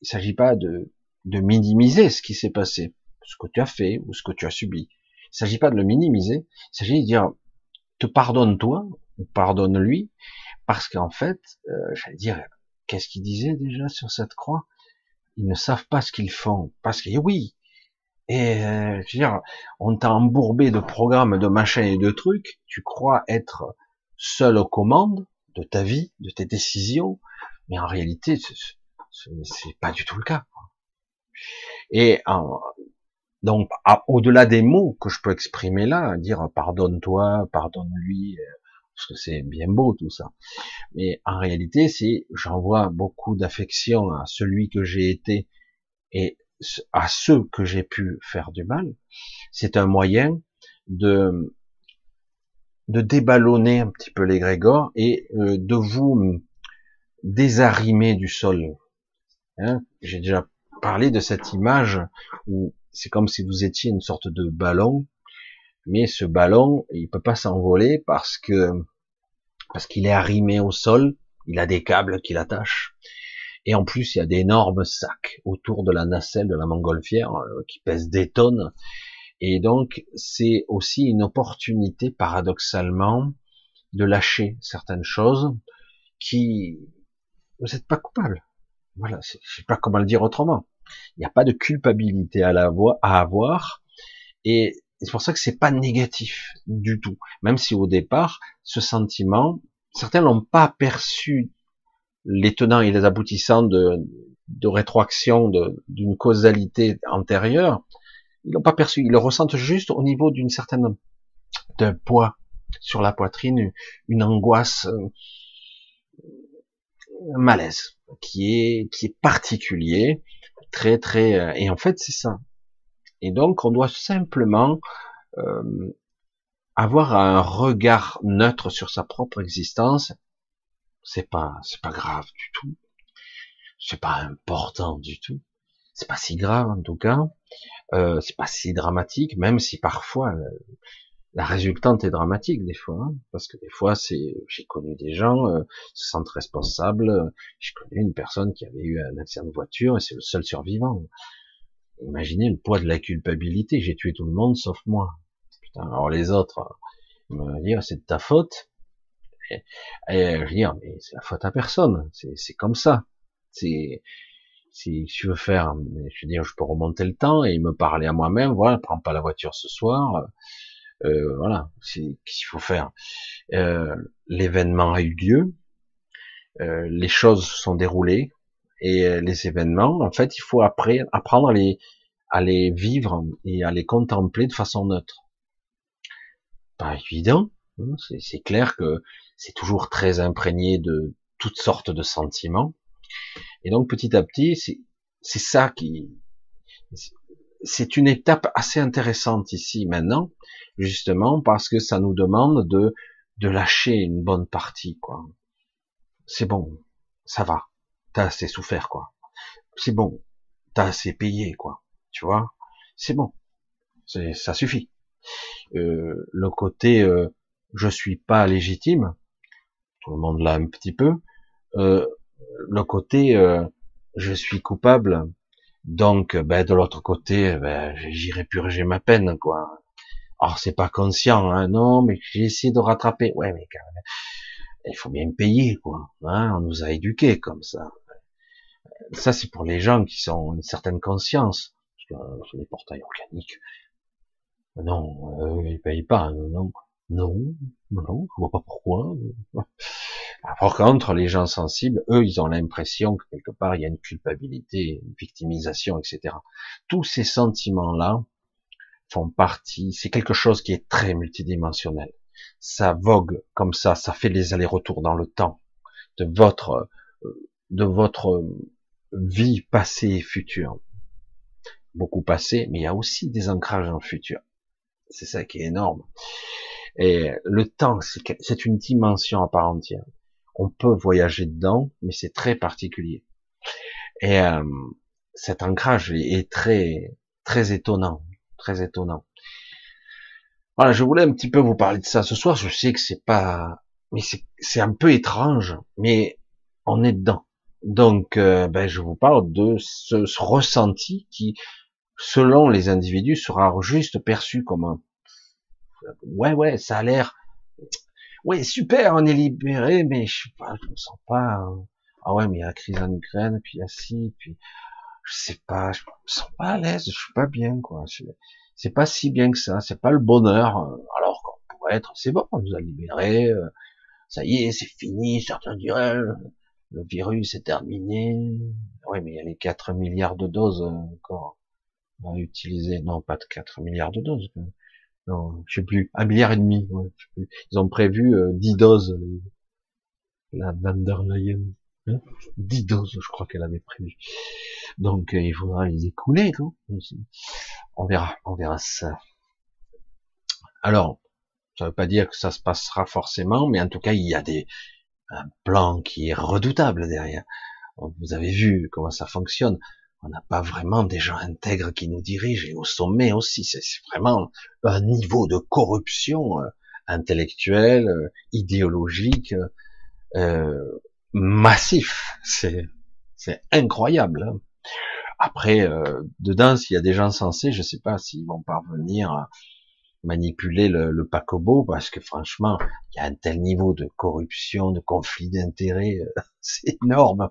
il s'agit pas de, de minimiser ce qui s'est passé ce que tu as fait ou ce que tu as subi. Il s'agit pas de le minimiser, il s'agit de dire te pardonne toi ou pardonne lui, parce qu'en fait, euh, j'allais dire, qu'est-ce qu'il disait déjà sur cette croix? Ils ne savent pas ce qu'ils font, parce que oui. Et euh, je veux dire, on t'a embourbé de programmes, de machins et de trucs. Tu crois être seul aux commandes de ta vie, de tes décisions, mais en réalité, c'est pas du tout le cas. Et donc, au-delà des mots que je peux exprimer là, dire pardonne-toi, pardonne-lui, euh, parce que c'est bien beau tout ça. Mais en réalité, c'est j'envoie beaucoup d'affection à celui que j'ai été et à ceux que j'ai pu faire du mal. C'est un moyen de de déballonner un petit peu les grégores et euh, de vous désarimer du sol. Hein J'ai déjà parlé de cette image où c'est comme si vous étiez une sorte de ballon, mais ce ballon, il peut pas s'envoler parce que parce qu'il est arrimé au sol, il a des câbles qui l'attachent, et en plus il y a d'énormes sacs autour de la nacelle de la montgolfière euh, qui pèsent des tonnes, et donc c'est aussi une opportunité paradoxalement de lâcher certaines choses qui vous n'êtes pas coupable. Voilà, je sais pas comment le dire autrement. Il n'y a pas de culpabilité à, avoir, et c'est pour ça que c'est pas négatif du tout. Même si au départ, ce sentiment, certains n'ont pas perçu les tenants et les aboutissants de, rétroaction d'une causalité antérieure, ils l'ont pas perçu, ils le ressentent juste au niveau d'une certaine de poids sur la poitrine, une angoisse, un malaise qui est qui est particulier, très très euh, et en fait c'est ça. Et donc on doit simplement euh, avoir un regard neutre sur sa propre existence. C'est pas c'est pas grave du tout. C'est pas important du tout. C'est pas si grave en tout cas. Euh, c'est pas si dramatique, même si parfois la résultante est dramatique des fois, hein, parce que des fois c'est, j'ai connu des gens euh, se sentent responsables. J'ai connu une personne qui avait eu un accident de voiture et c'est le seul survivant. Imaginez le poids de la culpabilité. J'ai tué tout le monde sauf moi. Putain, alors les autres, ils me dire c'est de ta faute. Et, je veux mais c'est la faute à personne. C'est comme ça. C'est si je veux faire, je veux dire, je peux remonter le temps et me parler à moi-même. Voilà, prends pas la voiture ce soir euh, voilà, c'est qu'est-ce qu'il faut faire? Euh, l'événement a eu lieu, euh, les choses sont déroulées et les événements, en fait, il faut après apprendre à les, à les vivre et à les contempler de façon neutre. Pas évident, hein, c'est clair que c'est toujours très imprégné de toutes sortes de sentiments. Et donc petit à petit, c'est ça qui, c'est une étape assez intéressante ici maintenant, justement parce que ça nous demande de de lâcher une bonne partie, quoi. C'est bon, ça va, t'as assez souffert, quoi. C'est bon, t'as assez payé, quoi. Tu vois, c'est bon, ça suffit. Euh, le côté euh, je suis pas légitime, tout le monde l'a un petit peu. Euh, le côté euh, je suis coupable, donc, ben, de l'autre côté, ben, j'irai purger ma peine, quoi. Alors, c'est pas conscient, hein, non, mais j'ai essayé de rattraper. Ouais, mais quand même, il faut bien payer, quoi. Hein, on nous a éduqués comme ça. Ça, c'est pour les gens qui sont une certaine conscience. Parce que, sur les portails organiques, non, euh, ils payent pas, non, non. Non, je vois pas pourquoi. Par contre, les gens sensibles, eux, ils ont l'impression que quelque part, il y a une culpabilité, une victimisation, etc. Tous ces sentiments-là font partie, c'est quelque chose qui est très multidimensionnel. Ça vogue comme ça, ça fait les allers-retours dans le temps de votre, de votre vie passée et future. Beaucoup passé, mais il y a aussi des ancrages en futur. C'est ça qui est énorme. Et le temps, c'est une dimension à part entière. On peut voyager dedans, mais c'est très particulier. Et euh, cet ancrage est très très étonnant, très étonnant. Voilà, je voulais un petit peu vous parler de ça ce soir. Je sais que c'est pas, mais c'est un peu étrange, mais on est dedans. Donc, euh, ben, je vous parle de ce, ce, ressenti qui, selon les individus, sera juste perçu comme un ouais, ouais, ça a l'air, ouais, super, on est libéré, mais je sais pas, je me sens pas, hein. ah ouais, mais il y a la crise en Ukraine, puis il y a puis je sais pas, je me sens pas à l'aise, je suis pas bien, quoi. C'est pas si bien que ça, c'est pas le bonheur, euh, alors qu'on pourrait être, c'est bon, on nous a libérés, euh, ça y est, c'est fini, certains diraient, le virus est terminé. Oui, mais il y a les 4 milliards de doses encore à utiliser. Non, pas de 4 milliards de doses. Non, je sais plus. Un milliard et demi. Ils ont prévu 10 doses. La van der Leyen. 10 hein doses, je crois qu'elle avait prévu. Donc, il faudra les écouler. on verra, on verra ça. Alors, ça veut pas dire que ça se passera forcément, mais en tout cas, il y a des, un plan qui est redoutable derrière. Vous avez vu comment ça fonctionne. On n'a pas vraiment des gens intègres qui nous dirigent et au sommet aussi. C'est vraiment un niveau de corruption euh, intellectuelle, euh, idéologique, euh, massif. C'est c'est incroyable. Hein. Après, euh, dedans, s'il y a des gens sensés, je sais pas s'ils vont parvenir à, manipuler le, le paquebot parce que franchement, il y a un tel niveau de corruption, de conflit d'intérêts, euh, c'est énorme.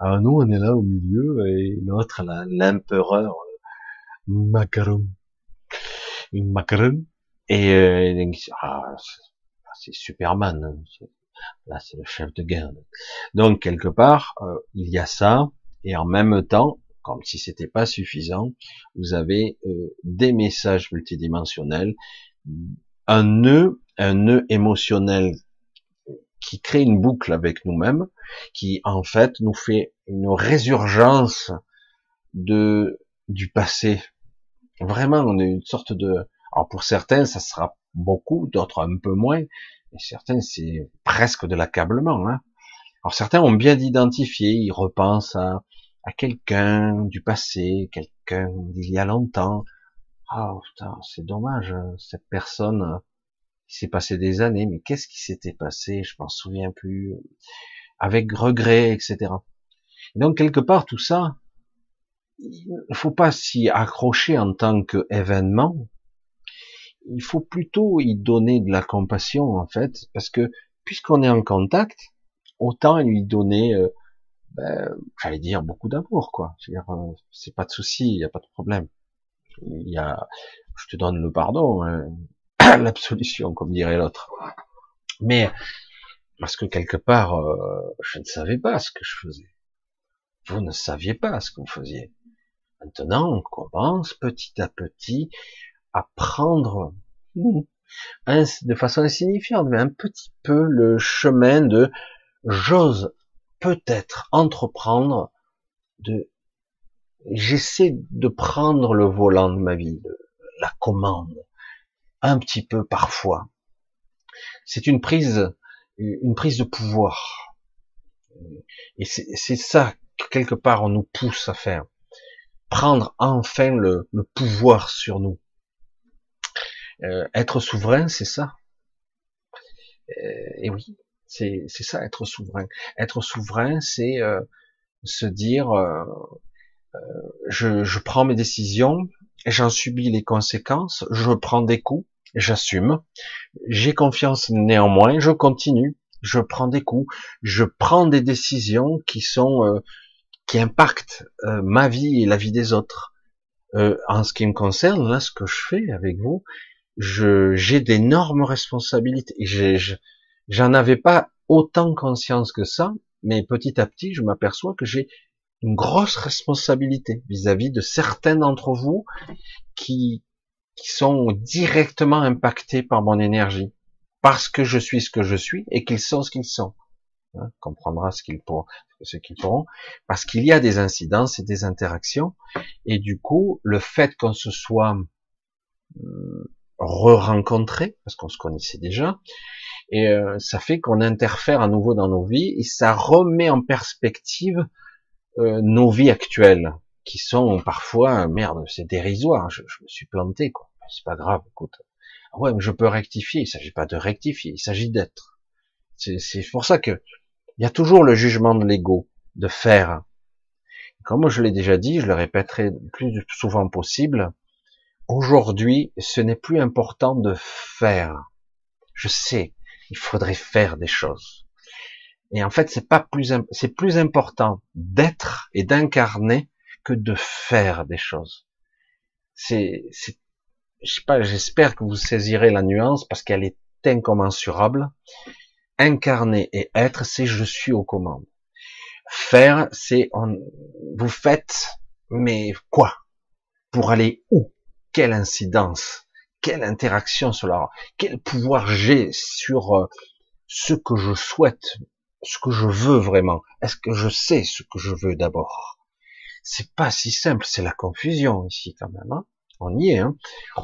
Alors nous, on est là au milieu et l'autre, l'empereur euh, Macron, Macron, et euh, ah, c'est Superman, hein, là c'est le chef de guerre. Donc quelque part, il y a ça, et en même temps, comme si c'était pas suffisant, vous avez euh, des messages multidimensionnels, un nœud, un nœud émotionnel qui crée une boucle avec nous-mêmes, qui en fait nous fait une résurgence du passé. Vraiment, on est une sorte de. Alors pour certains, ça sera beaucoup, d'autres un peu moins, et certains c'est presque de l'accablement. Hein. Alors certains ont bien identifié, ils repensent à à quelqu'un du passé, quelqu'un d'il y a longtemps. Ah putain, c'est dommage, hein, cette personne, il s'est passé des années, mais qu'est-ce qui s'était passé Je m'en souviens plus. Avec regret, etc. donc quelque part tout ça, il ne faut pas s'y accrocher en tant qu'événement. Il faut plutôt y donner de la compassion en fait, parce que puisqu'on est en contact, autant lui donner euh, ben, j'allais dire beaucoup d'amour, quoi. Euh, c'est pas de souci, il n'y a pas de problème. Il y a, je te donne le pardon, hein, l'absolution, comme dirait l'autre. Mais parce que quelque part, euh, je ne savais pas ce que je faisais. Vous ne saviez pas ce que vous faisiez. Maintenant, on commence petit à petit à prendre hmm, de façon insignifiante, mais un petit peu le chemin de j'ose peut-être entreprendre de j'essaie de prendre le volant de ma vie, la commande, un petit peu parfois. C'est une prise, une prise de pouvoir. Et c'est ça que quelque part on nous pousse à faire. Prendre enfin le, pouvoir sur nous. Euh, être souverain, c'est ça. Euh, et oui, c'est ça être souverain. Être souverain, c'est euh, se dire euh, euh, je, je, prends mes décisions, j'en subis les conséquences, je prends des coups, j'assume, j'ai confiance néanmoins, je continue, je prends des coups, je prends des décisions qui sont qui impactent ma vie et la vie des autres. en ce qui me concerne, là, ce que je fais avec vous, j'ai d'énormes responsabilités. J'ai J'en avais pas autant conscience que ça, mais petit à petit, je m'aperçois que j'ai une grosse responsabilité vis-à-vis de certains d'entre vous qui, qui sont directement impactés par mon énergie, parce que je suis ce que je suis et qu'ils sont ce qu'ils sont. Hein, comprendra ce qu'ils pourront, ce qu'ils pourront, parce qu'il y a des incidences et des interactions, et du coup, le fait qu'on se soit hum, re-rencontré, parce qu'on se connaissait déjà, et euh, ça fait qu'on interfère à nouveau dans nos vies et ça remet en perspective euh, nos vies actuelles qui sont parfois merde c'est dérisoire je, me suis planté quoi. C'est pas grave écoute. Ah ouais mais je peux rectifier il s'agit pas de rectifier il s'agit d'être. C'est pour ça que il y a toujours le jugement de l'ego de faire. Comme je l'ai déjà dit je le répéterai le plus souvent possible aujourd'hui ce n'est plus important de faire. Je sais il faudrait faire des choses. Et en fait, c'est pas plus, c'est plus important d'être et d'incarner que de faire des choses. C'est, c'est, je sais pas, j'espère que vous saisirez la nuance parce qu'elle est incommensurable. Incarner et être, c'est je suis aux commandes. Faire, c'est on, vous faites, mais quoi? Pour aller où? Quelle incidence? Quelle interaction cela Quel pouvoir j'ai sur euh, ce que je souhaite, ce que je veux vraiment Est-ce que je sais ce que je veux d'abord? C'est pas si simple, c'est la confusion ici quand même. Hein on y est. Hein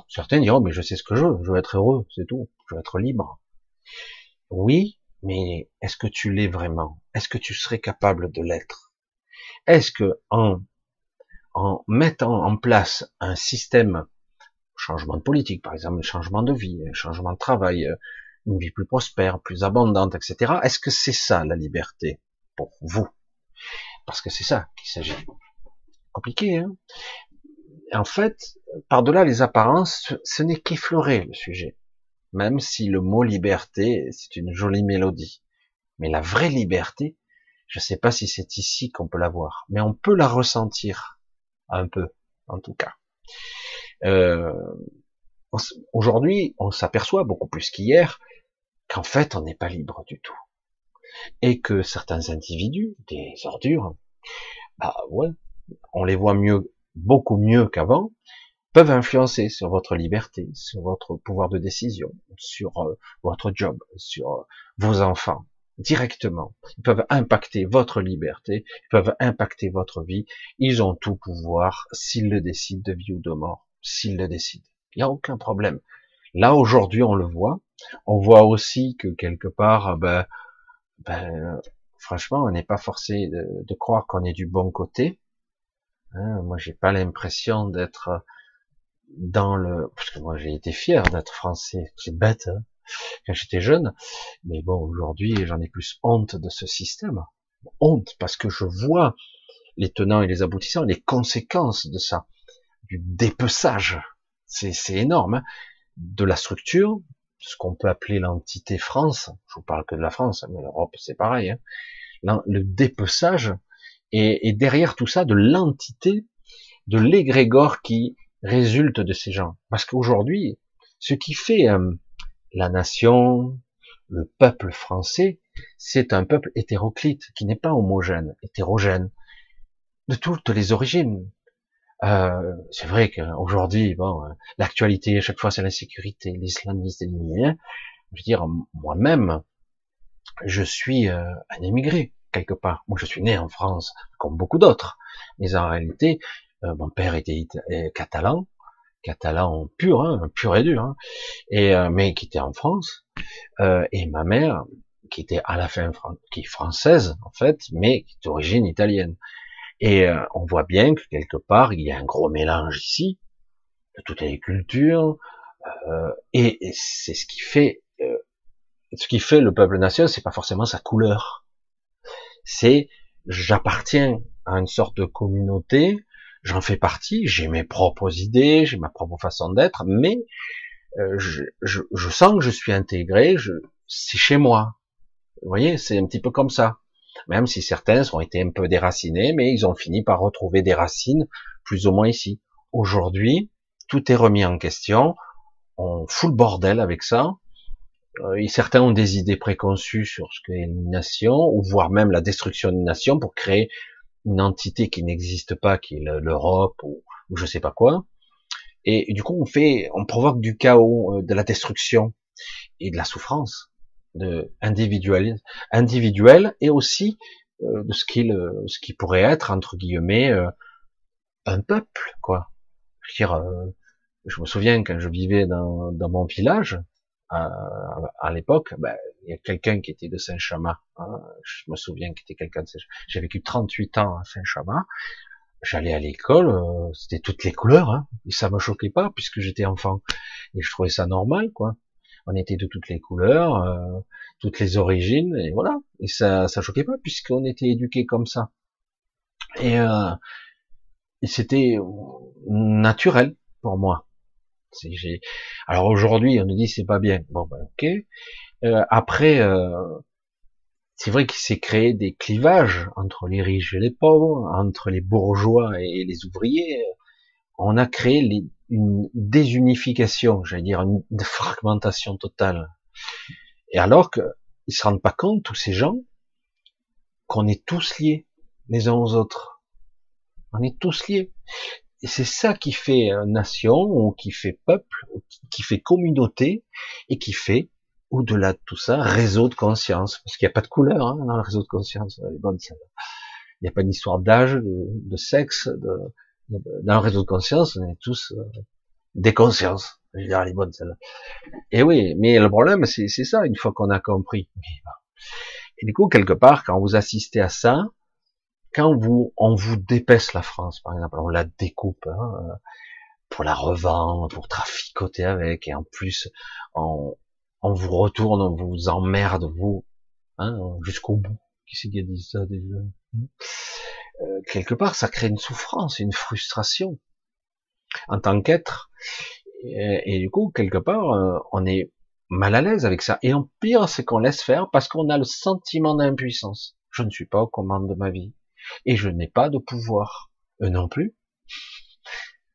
Certains diront, mais je sais ce que je veux, je veux être heureux, c'est tout, je veux être libre. Oui, mais est-ce que tu l'es vraiment? Est-ce que tu serais capable de l'être? Est-ce que en, en mettant en place un système, changement de politique par exemple, changement de vie, changement de travail, une vie plus prospère, plus abondante, etc., est-ce que c'est ça la liberté pour vous? Parce que c'est ça qu'il s'agit. Compliqué, hein? En fait, par-delà les apparences, ce n'est qu'effleurer le sujet même si le mot liberté, c'est une jolie mélodie. Mais la vraie liberté, je ne sais pas si c'est ici qu'on peut la voir, mais on peut la ressentir un peu, en tout cas. Euh, Aujourd'hui, on s'aperçoit beaucoup plus qu'hier qu'en fait, on n'est pas libre du tout, et que certains individus, des ordures, bah ouais, on les voit mieux, beaucoup mieux qu'avant, peuvent influencer sur votre liberté, sur votre pouvoir de décision, sur euh, votre job, sur euh, vos enfants, directement. Ils peuvent impacter votre liberté, ils peuvent impacter votre vie. Ils ont tout pouvoir s'ils le décident de vie ou de mort, s'ils le décident. Il n'y a aucun problème. Là, aujourd'hui, on le voit. On voit aussi que quelque part, ben, ben franchement, on n'est pas forcé de, de croire qu'on est du bon côté. Hein, moi, j'ai pas l'impression d'être dans le, parce que moi j'ai été fier d'être français, c'est bête, hein, quand j'étais jeune, mais bon, aujourd'hui j'en ai plus honte de ce système, honte parce que je vois les tenants et les aboutissants, les conséquences de ça, du dépeçage, c'est énorme, hein, de la structure, ce qu'on peut appeler l'entité France, je vous parle que de la France, mais l'Europe c'est pareil, hein, le dépeçage, et, derrière tout ça, de l'entité, de l'égrégore qui résulte de ces gens. Parce qu'aujourd'hui, ce qui fait euh, la nation, le peuple français, c'est un peuple hétéroclite, qui n'est pas homogène, hétérogène, de toutes les origines. Euh, c'est vrai qu'aujourd'hui, bon, euh, l'actualité à chaque fois c'est l'insécurité, l'islamisme, je veux dire, moi-même, je suis un émigré quelque part. Moi, je suis né en France, comme beaucoup d'autres, mais en réalité, euh, mon père était catalan, catalan pur, hein, pur et dur, hein, et euh, mais qui était en France, euh, et ma mère qui était à la fin qui française en fait, mais d'origine italienne. Et on voit bien que quelque part il y a un gros mélange ici de toutes les cultures, et, c'est ce qui fait ce qui fait le peuple nation, c'est pas forcément sa couleur, c'est j'appartiens à une sorte de communauté j'en fais partie, j'ai mes propres idées, j'ai ma propre façon d'être, mais euh, je, je, je, sens que je suis intégré, je, c'est chez moi. Vous voyez, c'est un petit peu comme ça. Même si certains ont été un peu déracinés, mais ils ont fini par retrouver des racines plus ou moins ici. Aujourd'hui, tout est remis en question, on fout le bordel avec ça. Euh, certains ont des idées préconçues sur ce qu'est une nation, ou voire même la destruction d'une nation pour créer une entité qui n'existe pas, qui est l'Europe ou, ou, je sais pas quoi. Et, du coup, on fait, on provoque du chaos, euh, de la destruction et de la souffrance, de individuel, individuel et aussi euh, de ce qui, ce qui pourrait être entre guillemets euh, un peuple, quoi. Je veux dire, je me souviens quand je vivais dans, dans mon village, à, l'époque, ben, il y a quelqu'un qui était de Saint-Chamas. Hein, je me souviens qu'il était quelqu'un de Saint J'ai vécu 38 ans à Saint-Chamas. J'allais à l'école, euh, c'était toutes les couleurs, hein, et ça me choquait pas puisque j'étais enfant et je trouvais ça normal, quoi. On était de toutes les couleurs, euh, toutes les origines, et voilà. Et ça, ça choquait pas puisqu'on était éduqué comme ça. Et, euh, c'était naturel pour moi. Alors aujourd'hui, on nous dit c'est pas bien. Bon, ben ok. Euh, après, euh, c'est vrai qu'il s'est créé des clivages entre les riches et les pauvres, entre les bourgeois et les ouvriers. On a créé une désunification, j'allais dire une fragmentation totale. Et alors qu'ils se rendent pas compte, tous ces gens, qu'on est tous liés. les uns aux autres. On est tous liés. Et c'est ça qui fait nation, ou qui fait peuple, qui fait communauté, et qui fait, au-delà de tout ça, réseau de conscience. Parce qu'il n'y a pas de couleur hein, dans le réseau de conscience. Il n'y a pas une histoire d'âge, de, sexe. De... Dans le réseau de conscience, on est tous euh, des consciences. Je veux dire, elle est bonne celle-là. Et oui, mais le problème, c'est ça, une fois qu'on a compris. Et du coup, quelque part, quand vous assistez à ça, quand vous, on vous dépaisse la France, par exemple, on la découpe, hein, pour la revendre, pour traficoter avec, et en plus, on, on vous retourne, on vous emmerde, vous, hein, jusqu'au bout. Qui c'est qui a dit ça déjà? Euh, Quelque part, ça crée une souffrance, une frustration en tant qu'être. Et, du coup, quelque part, euh, on est mal à l'aise avec ça. Et en pire, c'est qu'on laisse faire parce qu'on a le sentiment d'impuissance. Je ne suis pas aux commandes de ma vie. Et je n'ai pas de pouvoir. Eux non plus.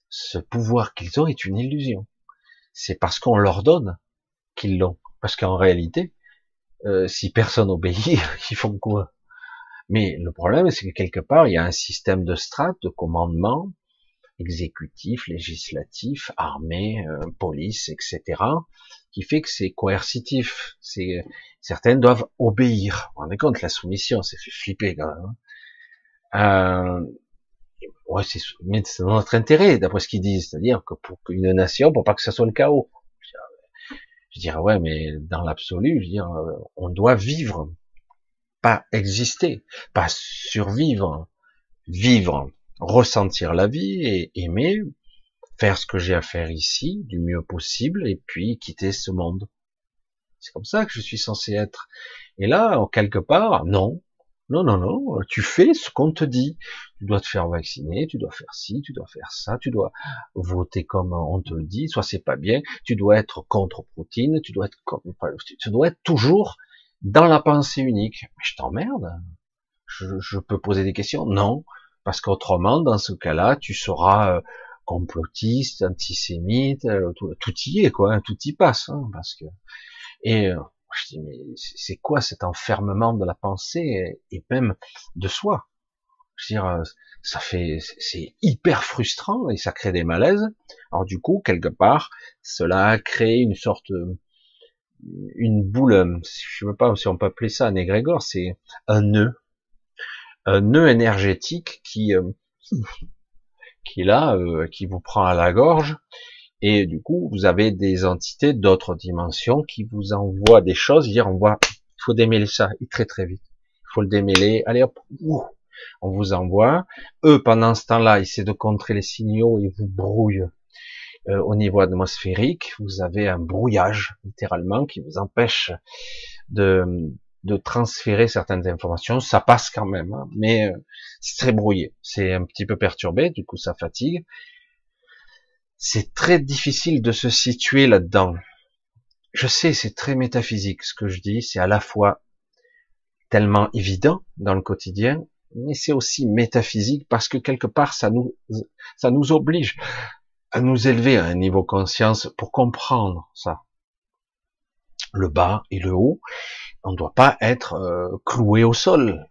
Ce pouvoir qu'ils ont est une illusion. C'est parce qu'on leur donne qu'ils l'ont. Parce qu'en réalité, euh, si personne obéit, ils font quoi? Mais le problème, c'est que quelque part, il y a un système de strates, de commandement, exécutif, législatif, armée, euh, police, etc., qui fait que c'est coercitif. C'est certains doivent obéir. Vous vous rendez compte, la soumission, c'est fait flipper quand même. Hein. Euh, ouais, c'est mais c'est dans notre intérêt, d'après ce qu'ils disent, c'est-à-dire que pour une nation, pour pas que ça soit le chaos. Je dirais ouais, mais dans l'absolu, je veux dire, on doit vivre, pas exister, pas survivre, vivre ressentir la vie et aimer, faire ce que j'ai à faire ici du mieux possible et puis quitter ce monde. C'est comme ça que je suis censé être. Et là, quelque part, non. Non, non, non, tu fais ce qu'on te dit. Tu dois te faire vacciner, tu dois faire ci, tu dois faire ça, tu dois voter comme on te le dit, soit c'est pas bien, tu dois être contre Poutine, tu dois être comme, tu dois être toujours dans la pensée unique. Mais je t'emmerde. Je, je peux poser des questions? Non. Parce qu'autrement, dans ce cas-là, tu seras euh, complotiste, antisémite, euh, tout, y est, quoi, hein, tout y passe, hein, parce que. Et euh, je dis, mais c'est quoi cet enfermement de la pensée et, même de soi? Je veux dire, ça fait, c'est hyper frustrant et ça crée des malaises. Alors du coup, quelque part, cela a créé une sorte, une boule, je ne sais pas si on peut appeler ça un égrégore, c'est un nœud. Un nœud énergétique qui euh, qui là euh, qui vous prend à la gorge. Et du coup vous avez des entités d'autres dimensions qui vous envoient des choses. Dire on voit il faut démêler ça et très très vite. Il faut le démêler. Allez hop on vous envoie. Eux pendant ce temps-là essaient de contrer les signaux et vous brouillent euh, au niveau atmosphérique vous avez un brouillage littéralement qui vous empêche de de transférer certaines informations, ça passe quand même, hein, mais euh, c'est très brouillé, c'est un petit peu perturbé, du coup ça fatigue. C'est très difficile de se situer là-dedans. Je sais, c'est très métaphysique ce que je dis, c'est à la fois tellement évident dans le quotidien, mais c'est aussi métaphysique parce que quelque part ça nous ça nous oblige à nous élever à un niveau conscience pour comprendre ça. Le bas et le haut, on ne doit pas être euh, cloué au sol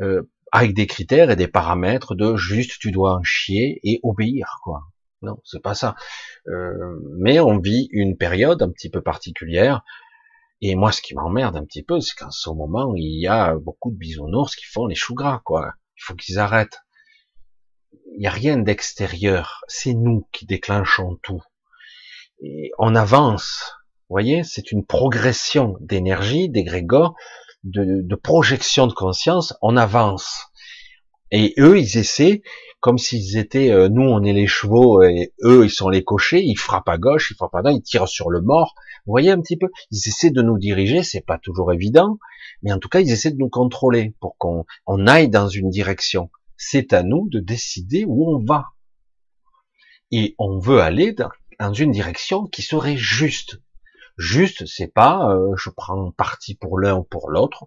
euh, avec des critères et des paramètres de juste tu dois en chier et obéir quoi. Non, c'est pas ça. Euh, mais on vit une période un petit peu particulière. Et moi, ce qui m'emmerde un petit peu, c'est qu'en ce moment, il y a beaucoup de bisounours qui font les choux gras, quoi. Il faut qu'ils arrêtent. Il n'y a rien d'extérieur. C'est nous qui déclenchons tout. Et on avance voyez, c'est une progression d'énergie, d'égrégore, de, de projection de conscience. On avance. Et eux, ils essaient, comme s'ils étaient, euh, nous, on est les chevaux, et eux, ils sont les cochers, ils frappent à gauche, ils frappent à droite, ils tirent sur le mort. Vous voyez un petit peu Ils essaient de nous diriger, c'est pas toujours évident, mais en tout cas, ils essaient de nous contrôler pour qu'on on aille dans une direction. C'est à nous de décider où on va. Et on veut aller dans une direction qui serait juste, Juste, c'est pas euh, je prends parti pour l'un ou pour l'autre.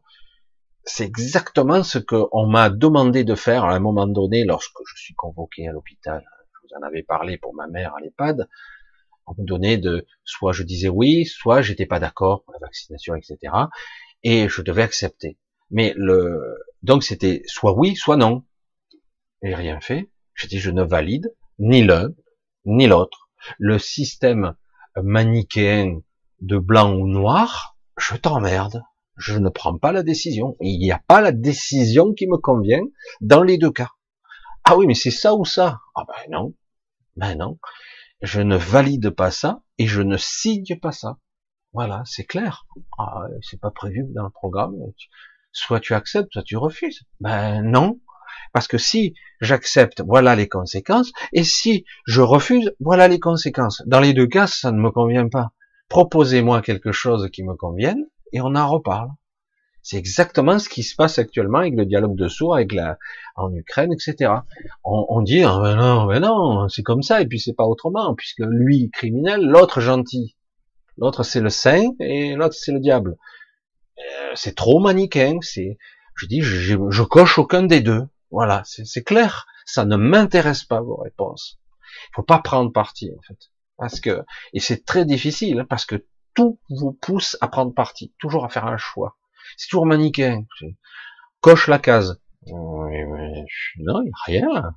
C'est exactement ce qu'on m'a demandé de faire à un moment donné lorsque je suis convoqué à l'hôpital. Je vous en avais parlé pour ma mère à l'EHPAD. On me donnait de, soit je disais oui, soit j'étais pas d'accord pour la vaccination, etc. Et je devais accepter. Mais le, Donc c'était soit oui, soit non. J'ai rien fait. J'ai dit je ne valide ni l'un ni l'autre. Le système manichéen de blanc ou noir, je t'emmerde. Je ne prends pas la décision. Il n'y a pas la décision qui me convient dans les deux cas. Ah oui, mais c'est ça ou ça? Ah ben non. Ben non. Je ne valide pas ça et je ne signe pas ça. Voilà, c'est clair. Ah, c'est pas prévu dans le programme. Soit tu acceptes, soit tu refuses. Ben non. Parce que si j'accepte, voilà les conséquences. Et si je refuse, voilà les conséquences. Dans les deux cas, ça ne me convient pas. Proposez-moi quelque chose qui me convienne et on en reparle. C'est exactement ce qui se passe actuellement avec le dialogue de sourds, avec la, en Ukraine, etc. On, dit, ah ben non, ben non, c'est comme ça, et puis c'est pas autrement, puisque lui, criminel, l'autre gentil. L'autre c'est le saint, et l'autre c'est le diable. Euh, c'est trop manichéen, c'est, je dis, je, coche aucun des deux. Voilà, c'est clair. Ça ne m'intéresse pas vos réponses. Il faut pas prendre parti, en fait. Parce que, et c'est très difficile, hein, parce que tout vous pousse à prendre parti, toujours à faire un choix. C'est toujours manichéen. Coche la case. non, il n'y a rien.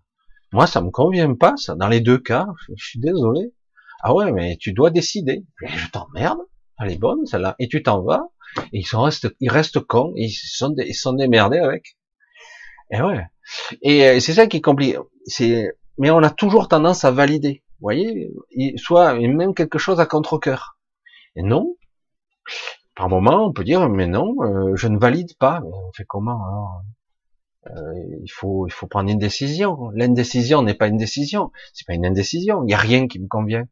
Moi, ça me convient pas, ça. Dans les deux cas, je suis désolé. Ah ouais, mais tu dois décider. Je t'emmerde. Elle est bonne, celle-là. Et tu t'en vas. Et ils sont restent, ils restent cons. Ils sont, ils sont démerdés avec. Et ouais. Et euh, c'est ça qui est compliqué. C'est, mais on a toujours tendance à valider. Vous voyez? Soit, même quelque chose à contre-cœur. Et non. Par moment, on peut dire, mais non, euh, je ne valide pas. Mais on fait comment alors? Euh, il faut, il faut prendre une décision. L'indécision n'est pas une décision. C'est pas une indécision. Il n'y a rien qui me convient.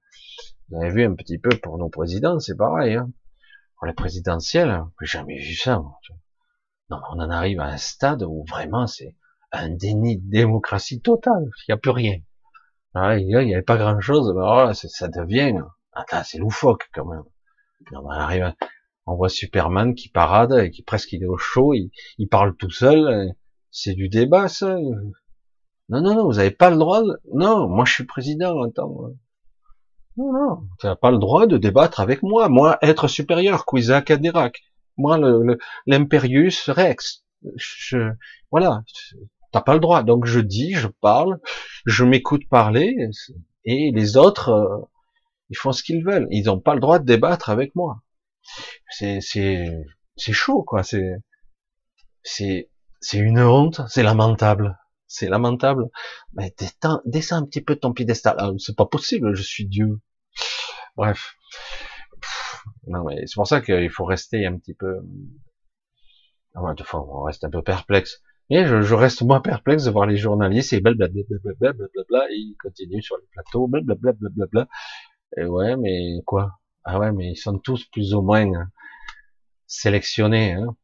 Vous avez vu un petit peu pour nos présidents, c'est pareil. Hein. Pour les présidentielles, j'ai jamais vu ça. Non, on en arrive à un stade où vraiment c'est un déni de démocratie totale. Il n'y a plus rien. Ah, il n'y avait pas grand chose. Mais ça devient, attends, c'est loufoque quand même. on arrive à, on voit Superman qui parade et qui presque il est au chaud, il, parle tout seul. C'est du débat, ça. Non, non, non, vous n'avez pas le droit. De... Non, moi je suis président. Attends. Non, non, tu n'as pas le droit de débattre avec moi. Moi, être supérieur, Quizac Adirac. Moi, l'impérius Rex. Je, voilà, t'as pas le droit. Donc je dis, je parle, je m'écoute parler, et les autres, euh, ils font ce qu'ils veulent. Ils n'ont pas le droit de débattre avec moi c'est chaud quoi. C'est c'est une honte. C'est lamentable. C'est lamentable. Mais descends, descends un petit peu ton piédestal. Ah, c'est pas possible. Je suis Dieu. Bref. Non mais c'est pour ça qu'il faut rester un petit peu. Ah de fois, on reste un peu perplexe. Et je, je, reste moins perplexe de voir les journalistes et blablabla, blablabla, et ils continuent sur les plateaux, blablabla, blablabla. Et ouais, mais quoi? Ah ouais, mais ils sont tous plus ou moins sélectionnés. Hein.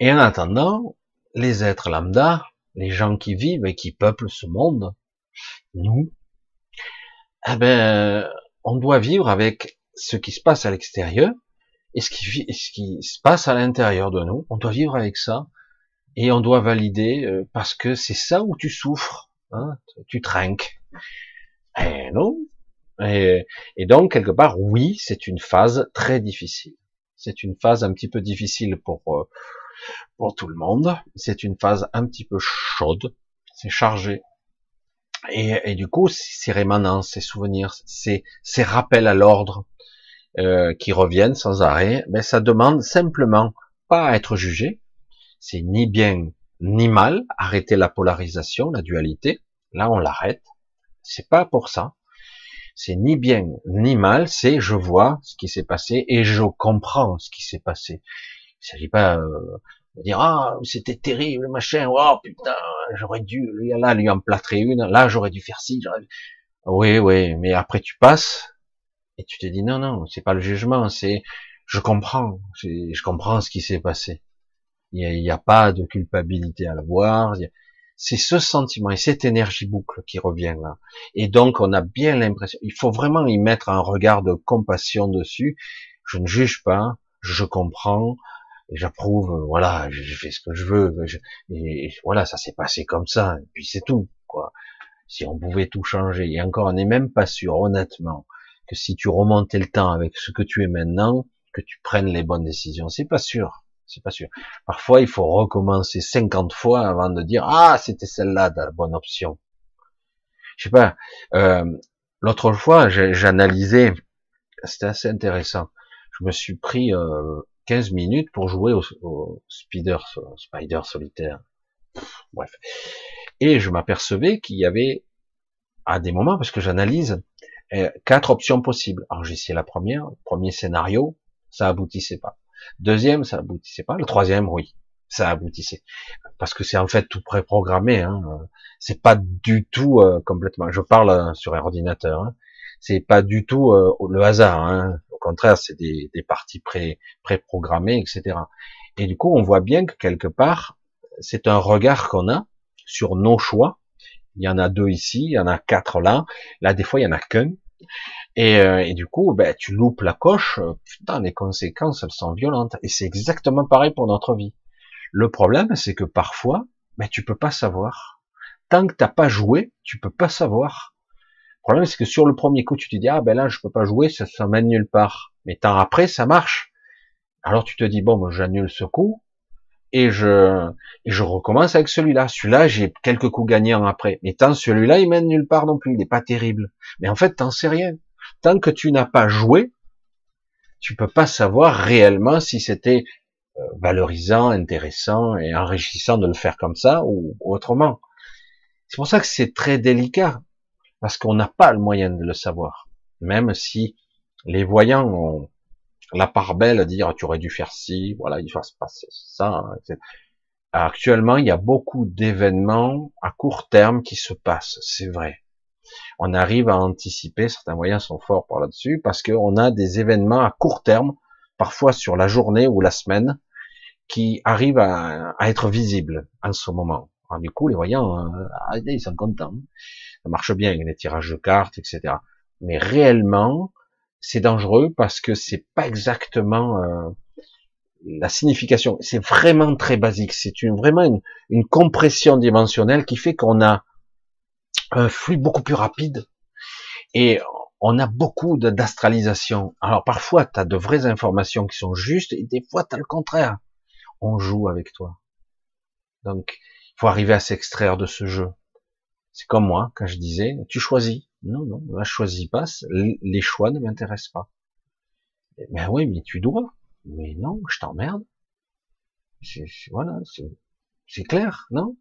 Et en attendant, les êtres lambda, les gens qui vivent et qui peuplent ce monde, nous, eh ben, on doit vivre avec ce qui se passe à l'extérieur et ce qui, ce qui se passe à l'intérieur de nous. On doit vivre avec ça et on doit valider euh, parce que c'est ça où tu souffres, hein, tu trinques. Eh non, et, donc, quelque part, oui, c'est une phase très difficile. C'est une phase un petit peu difficile pour, euh, pour tout le monde. C'est une phase un petit peu chaude. C'est chargé. Et, et, du coup, ces rémanences, ces souvenirs, ces, ces rappels à l'ordre euh, qui reviennent sans arrêt, mais ben, ça demande simplement pas à être jugé. C'est ni bien ni mal. Arrêter la polarisation, la dualité. Là, on l'arrête. C'est pas pour ça. C'est ni bien ni mal, c'est je vois ce qui s'est passé et je comprends ce qui s'est passé. Il s'agit pas euh, dire ah c'était terrible machin, oh putain j'aurais dû là lui en plâtrer une, là j'aurais dû faire ci. Oui oui, mais après tu passes et tu te dis non non c'est pas le jugement, c'est je comprends, je comprends ce qui s'est passé. Il n'y a, pas de culpabilité à l'avoir c'est ce sentiment et cette énergie boucle qui revient là. Et donc on a bien l'impression, il faut vraiment y mettre un regard de compassion dessus. Je ne juge pas, je comprends, et j'approuve, voilà, je fais ce que je veux, et, voilà, ça s'est passé comme ça, et puis c'est tout, quoi. Si on pouvait tout changer, et encore, on n'est même pas sûr, honnêtement, que si tu remontais le temps avec ce que tu es maintenant, que tu prennes les bonnes décisions. C'est pas sûr. c'est pas sûr. Parfois, il faut recommencer 50 fois avant de dire ah c'était celle-là la bonne option. Je sais pas. Euh, L'autre fois, j'analysais, c'était assez intéressant. Je me suis pris euh, 15 minutes pour jouer au, au Spider, Spider solitaire. bref. Et je m'apercevais qu'il y avait, à des moments, parce que j'analyse, euh, quatre options possibles. Alors j'ai essayé la première, premier scénario, ça aboutissait pas. Deuxième, ça aboutissait pas. Le troisième, oui, ça aboutissait. Parce que c'est en fait tout préprogrammé. Hein. C'est pas du tout euh, complètement. Je parle euh, sur un ordinateur. Hein. C'est pas du tout le hasard. Hein. Contraire, c'est des, des parties pré préprogrammées, etc. Et du coup, on voit bien que quelque part, c'est un regard qu'on a sur nos choix. Il y en a deux ici, il y en a quatre là. Là, des fois, il y en a qu'un. Et, euh, et, du coup, ben, tu loupes la coche, putain, les conséquences, elles sont violentes. Et c'est exactement pareil pour notre vie. Le problème, c'est que parfois, ben, tu peux pas savoir. Tant que t'as pas joué, tu peux pas savoir. Le problème, c'est que sur le premier coup, tu te dis, ah ben là, je peux pas jouer, ça, ça mène nulle part. Mais tant après, ça marche. Alors tu te dis, bon, ben, j'annule ce coup, et je, et je recommence avec celui-là. Celui-là, j'ai quelques coups gagnants après. Mais tant celui-là, il mène nulle part non plus. Il n'est pas terrible. Mais en fait, t'en sais rien. Tant que tu n'as pas joué, tu peux pas savoir réellement si c'était euh, valorisant, intéressant et enrichissant de le faire comme ça ou autrement. C'est pour ça que c'est très délicat parce qu'on n'a pas le moyen de le savoir. Même si les voyants ont, la part belle, dire tu aurais dû faire ci, voilà, il va se passer ça. Etc. Actuellement, il y a beaucoup d'événements à court terme qui se passent, c'est vrai. On arrive à anticiper, certains moyens sont forts par là-dessus, parce qu'on a des événements à court terme, parfois sur la journée ou la semaine, qui arrivent à, être visibles en ce moment. du coup, les voyants, euh, ah, ils sont contents. Ça marche bien, les tirages de cartes, etc. Mais réellement, c'est dangereux parce que c'est pas exactement euh, la signification. C'est vraiment très basique. C'est une, vraiment une, une, compression dimensionnelle qui fait qu'on a un flux beaucoup plus rapide et on a beaucoup d'astralisation. Alors parfois, tu as de vraies informations qui sont justes et des fois, tu as le contraire. On joue avec toi. Donc, il faut arriver à s'extraire de ce jeu. C'est comme moi, quand je disais, tu choisis. Non, non, là, je choisis pas. Les choix ne m'intéressent pas. Mais oui, mais tu dois. Mais non, je t'emmerde. Voilà, c'est clair, non?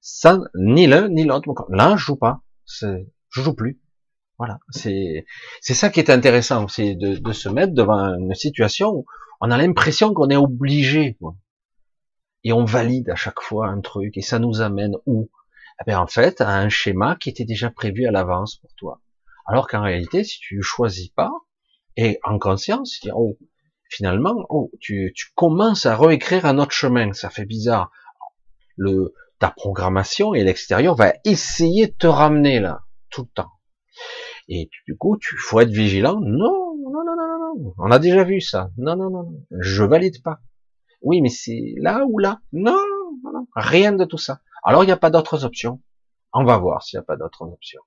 Ça, ni l'un ni l'autre. Là, je joue pas. Je joue plus. Voilà, c'est c'est ça qui est intéressant, c'est de, de, se mettre devant une situation où on a l'impression qu'on est obligé, et on valide à chaque fois un truc, et ça nous amène où? Eh bien, en fait, à un schéma qui était déjà prévu à l'avance pour toi. Alors qu'en réalité, si tu choisis pas, et en conscience, tu dis, oh, finalement, oh, tu, tu commences à réécrire un autre chemin, ça fait bizarre. Le, ta programmation et l'extérieur va essayer de te ramener là, tout le temps. Et du coup, tu faut être vigilant. Non, non, non, non, non, on a déjà vu ça. Non, non, non, je valide pas. Oui, mais c'est là ou là. Non, non, non, rien de tout ça. Alors il n'y a pas d'autres options. On va voir s'il n'y a pas d'autres options.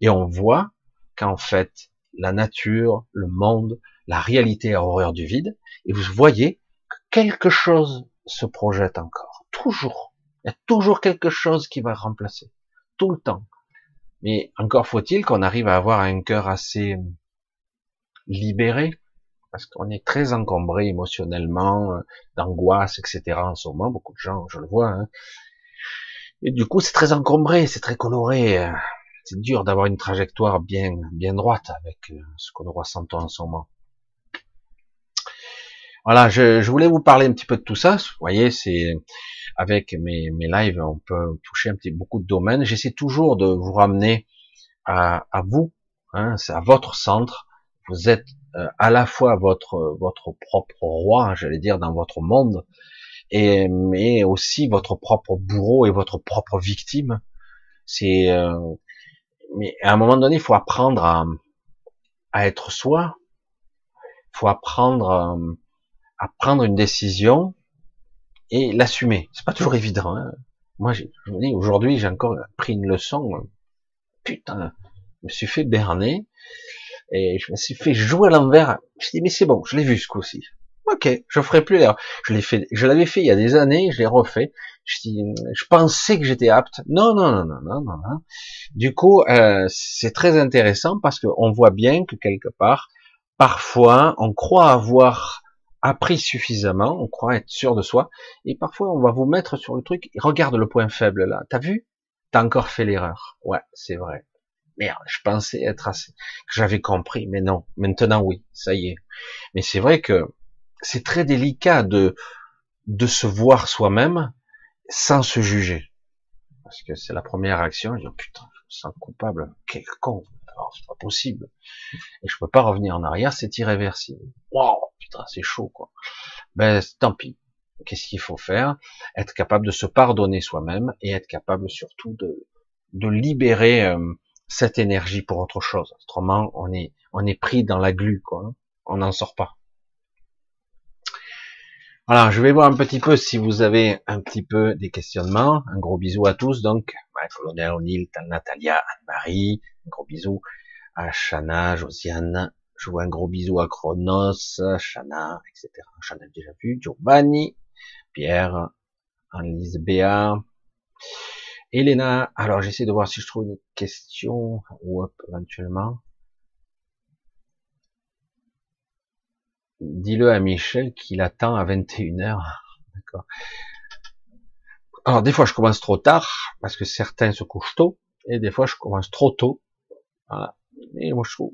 Et on voit qu'en fait, la nature, le monde, la réalité a horreur du vide, et vous voyez que quelque chose se projette encore. Toujours. Il y a toujours quelque chose qui va remplacer. Tout le temps. Mais encore faut-il qu'on arrive à avoir un cœur assez libéré, parce qu'on est très encombré émotionnellement, euh, d'angoisse, etc. en ce moment, beaucoup de gens, je le vois, hein, et du coup, c'est très encombré, c'est très coloré. Euh, c'est dur d'avoir une trajectoire bien, bien droite avec euh, ce qu'on ressent en ce moment. Voilà, je, je, voulais vous parler un petit peu de tout ça. Vous voyez, c'est avec mes, mes lives, on peut toucher un petit beaucoup de domaines. J'essaie toujours de vous ramener à, à vous, hein, c'est à votre centre. Vous êtes euh, à la fois votre votre propre roi, j'allais dire, dans votre monde, et mais aussi votre propre bourreau et votre propre victime. C'est euh, mais à un moment donné, il faut apprendre à, à être soi. Il faut apprendre à prendre une décision et l'assumer. C'est pas toujours évident. Hein. Moi, je vous dis, aujourd'hui, j'ai encore pris une leçon. Putain, je me suis fait berner et je me suis fait jouer à l'envers. Je dis mais c'est bon, je l'ai vu ce coup-ci. Ok, je ferai plus l'erreur. Je l'ai fait, je l'avais fait il y a des années, je l'ai refait. Je, pensais que j'étais apte. Non, non, non, non, non, non. non. Du coup, euh, c'est très intéressant parce qu'on voit bien que quelque part, parfois, on croit avoir appris suffisamment, on croit être sûr de soi, et parfois on va vous mettre sur le truc. Regarde le point faible là. T'as vu? T'as encore fait l'erreur. Ouais, c'est vrai. Merde, je pensais être assez, que j'avais compris, mais non. Maintenant, oui, ça y est. Mais c'est vrai que c'est très délicat de, de se voir soi-même sans se juger. Parce que c'est la première réaction, je dis, oh, putain, je me sens coupable, quel con, c'est pas possible. Et je peux pas revenir en arrière, c'est irréversible. Wow, putain, c'est chaud, quoi. Ben, tant pis. Qu'est-ce qu'il faut faire? Être capable de se pardonner soi-même et être capable surtout de, de libérer euh, cette énergie pour autre chose. Autrement, on est, on est pris dans la glu, quoi. On n'en sort pas. Voilà, je vais voir un petit peu si vous avez un petit peu des questionnements. Un gros bisou à tous, donc, à Colonel O'Neill, Natalia, Anne-Marie, un gros bisou à Shana, Josiane, je vois un gros bisou à Chronos, Shana, etc. Shana déjà vu, Giovanni, Pierre, Annelise Béa, Elena. Alors j'essaie de voir si je trouve une question ou éventuellement. Dis-le à Michel qu'il attend à 21h. D'accord. Alors des fois je commence trop tard parce que certains se couchent tôt et des fois je commence trop tôt. Voilà. Et moi je trouve.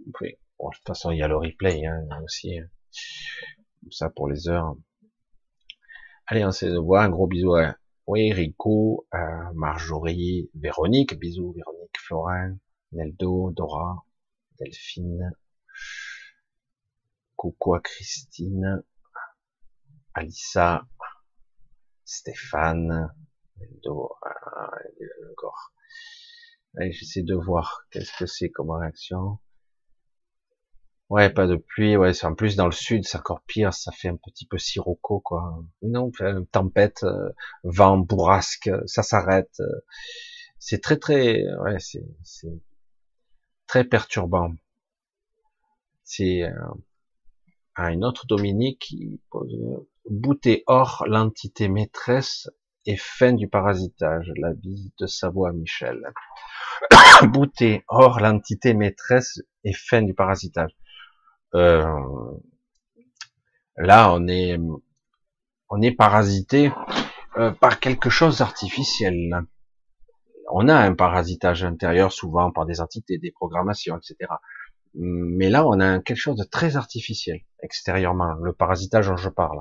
Bon, de toute façon il y a le replay hein, aussi. Hein. ça pour les heures. Allez, on de voir. Un gros bisou à oui, Rico, Marjorie, Véronique. Bisous Véronique, Florin, Neldo, Dora, Delphine. Coucou à Christine, Alissa, Stéphane, Neldo, euh, encore. Allez, j'essaie de voir qu'est-ce que c'est comme réaction. Ouais, pas de pluie, ouais, c'est en plus dans le sud, c'est encore pire, ça fait un petit peu sirocco, quoi. Non, tempête, euh, vent, bourrasque, ça s'arrête. Euh, c'est très très, ouais, c'est, très perturbant. C'est une autre Dominique qui pose bouter hors l'entité maîtresse et fin du parasitage. La bise de Savoie Michel. bouter hors l'entité maîtresse et fin du parasitage. Euh, là, on est, on est parasité euh, par quelque chose d'artificiel. On a un parasitage intérieur souvent par des entités, des programmations, etc. Mais là, on a quelque chose de très artificiel extérieurement, le parasitage dont je parle.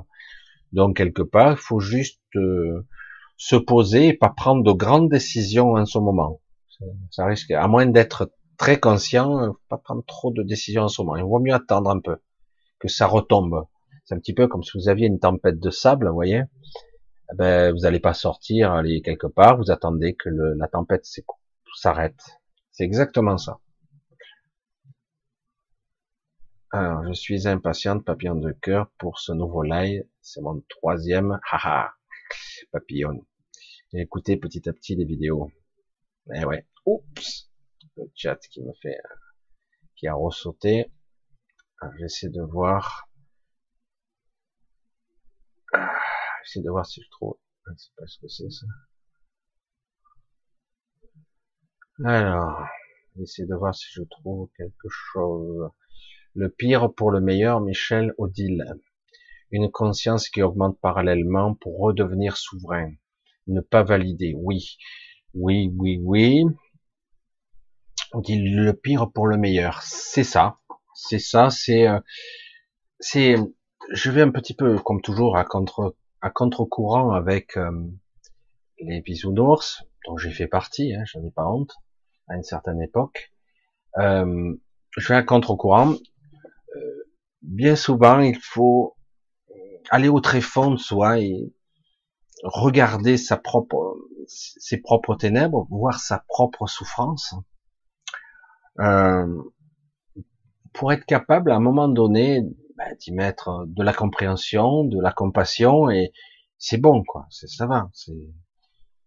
Donc quelque part, il faut juste euh, se poser et pas prendre de grandes décisions en ce moment. Ça risque, à moins d'être très conscient, euh, pas prendre trop de décisions en ce moment. Il vaut mieux attendre un peu, que ça retombe. C'est un petit peu comme si vous aviez une tempête de sable, vous voyez. Eh ben, vous n'allez pas sortir, aller quelque part, vous attendez que la tempête s'arrête. C'est exactement ça. Alors, je suis impatiente, papillon de cœur, pour ce nouveau live. C'est mon troisième, haha, papillon. Écoutez petit à petit les vidéos. Eh ouais. Oups le chat qui me fait, qui a ressauté. J'essaie de voir. Ah, j'essaie de voir si je trouve. Je sais pas ce que c'est ça. Alors, j'essaie de voir si je trouve quelque chose. Le pire pour le meilleur, Michel Odile. Une conscience qui augmente parallèlement pour redevenir souverain. Ne pas valider. Oui. Oui, oui, oui on dit le pire pour le meilleur. C'est ça, c'est ça, c'est, euh, c'est, je vais un petit peu comme toujours à contre, à contre-courant avec euh, les bisounours dont j'ai fait partie, hein, j'en ai pas honte à une certaine époque. Euh, je vais à contre-courant. Bien souvent, il faut aller au très fond de soi et regarder sa propre, ses propres ténèbres, voir sa propre souffrance euh, pour être capable à un moment donné ben, d'y mettre de la compréhension, de la compassion et c'est bon quoi, ça va. C'est,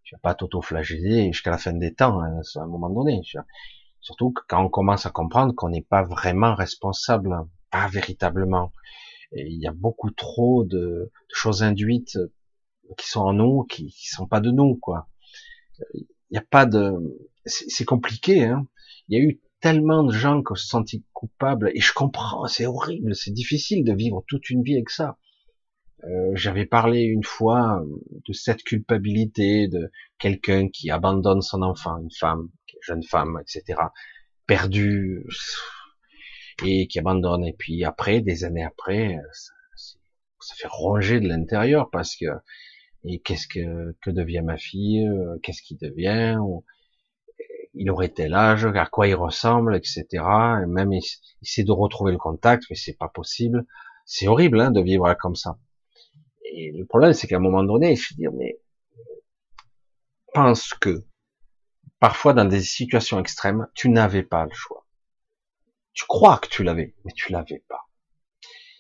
tu vas pas t'auto-flageller jusqu'à la fin des temps hein, à un moment donné. Surtout quand on commence à comprendre qu'on n'est pas vraiment responsable, pas véritablement. Il y a beaucoup trop de, choses induites qui sont en nous, qui, qui sont pas de nous, quoi. Il n'y a pas de, c'est compliqué, hein. Il y a eu tellement de gens qui se sont coupables, et je comprends, c'est horrible, c'est difficile de vivre toute une vie avec ça. Euh, j'avais parlé une fois de cette culpabilité de quelqu'un qui abandonne son enfant, une femme, une jeune femme, etc., perdue, et qui abandonne. Et puis après, des années après, ça, ça fait ronger de l'intérieur parce que et qu'est-ce que que devient ma fille, qu'est-ce qui devient, il aurait tel âge, à quoi il ressemble, etc. Et même essayer de retrouver le contact, mais c'est pas possible. C'est horrible hein, de vivre comme ça. Et le problème, c'est qu'à un moment donné, je veux dire, mais pense que parfois dans des situations extrêmes, tu n'avais pas le choix. Tu crois que tu l'avais, mais tu l'avais pas.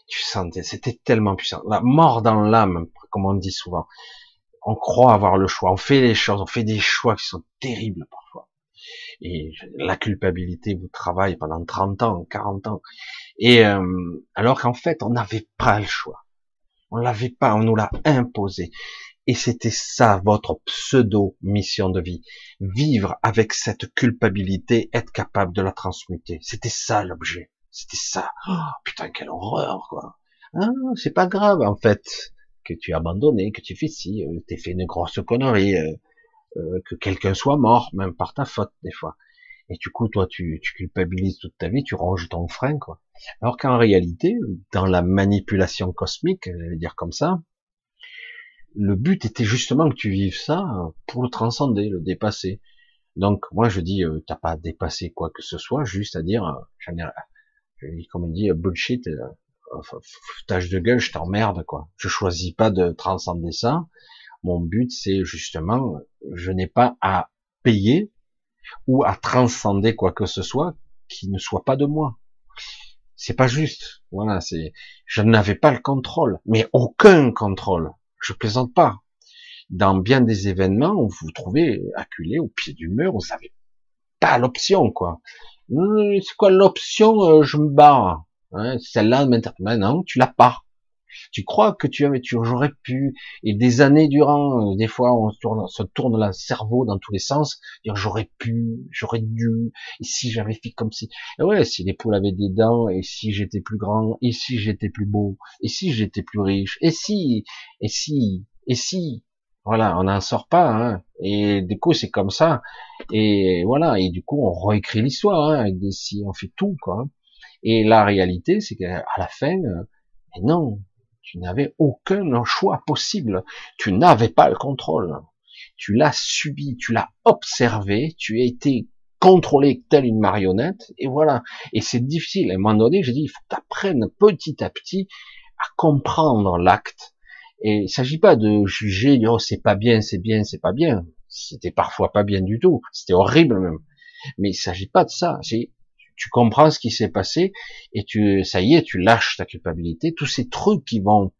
Tu sentais, c'était tellement puissant. La mort dans l'âme, comme on dit souvent. On croit avoir le choix. On fait les choses, on fait des choix qui sont terribles parfois. Et la culpabilité vous travaille pendant 30 ans, 40 ans. Et euh, alors qu'en fait, on n'avait pas le choix. On l'avait pas, on nous l'a imposé. Et c'était ça votre pseudo mission de vie. Vivre avec cette culpabilité, être capable de la transmuter. C'était ça l'objet. C'était ça. Oh, putain, quelle horreur, quoi. Ah, c'est pas grave, en fait, que tu as abandonné, que tu fais ci, euh, t'es fait une grosse connerie, euh, euh, que quelqu'un soit mort, même par ta faute, des fois. Et du coup, toi, tu, tu culpabilises toute ta vie, tu ranges ton frein, quoi. Alors qu'en réalité, dans la manipulation cosmique, j'allais dire comme ça, le but était justement que tu vives ça pour le transcender, le dépasser. Donc moi je dis, euh, t'as pas à dépasser quoi que ce soit, juste à dire, euh, dis comme on dit, euh, bullshit, euh, foutage de gueule, je t'emmerde quoi. Je choisis pas de transcender ça. Mon but c'est justement, je n'ai pas à payer ou à transcender quoi que ce soit qui ne soit pas de moi. C'est pas juste. Voilà, c'est, je n'avais pas le contrôle, mais aucun contrôle. Je plaisante pas. Dans bien des événements, vous vous trouvez acculé au pied du mur, vous n'avez pas l'option, quoi. C'est quoi l'option euh, Je me barre? Hein, Celle-là, maintenant, tu l'as pas. Tu crois que tu avais, tu j'aurais pu, et des années durant, euh, des fois, on se tourne, se tourne le cerveau dans tous les sens, dire j'aurais pu, j'aurais dû, et si j'avais fait comme si, et ouais, si les poules avaient des dents, et si j'étais plus grand, et si j'étais plus beau, et si j'étais plus riche, et si, et si, et si, voilà, on n'en sort pas, hein. Et du coup, c'est comme ça. Et voilà, et du coup, on réécrit l'histoire, hein, avec des si, on fait tout, quoi. Et la réalité, c'est qu'à la fin, euh, mais non, tu n'avais aucun choix possible. Tu n'avais pas le contrôle. Tu l'as subi, tu l'as observé, tu as été contrôlé tel une marionnette, et voilà. Et c'est difficile. À un moment donné, j'ai dit, il faut que tu apprennes petit à petit à comprendre l'acte. Et il s'agit pas de juger, oh, c'est pas bien, c'est bien, c'est pas bien. C'était parfois pas bien du tout. C'était horrible même. Mais il s'agit pas de ça. Tu comprends ce qui s'est passé et tu, ça y est, tu lâches ta culpabilité, tous ces trucs qui vont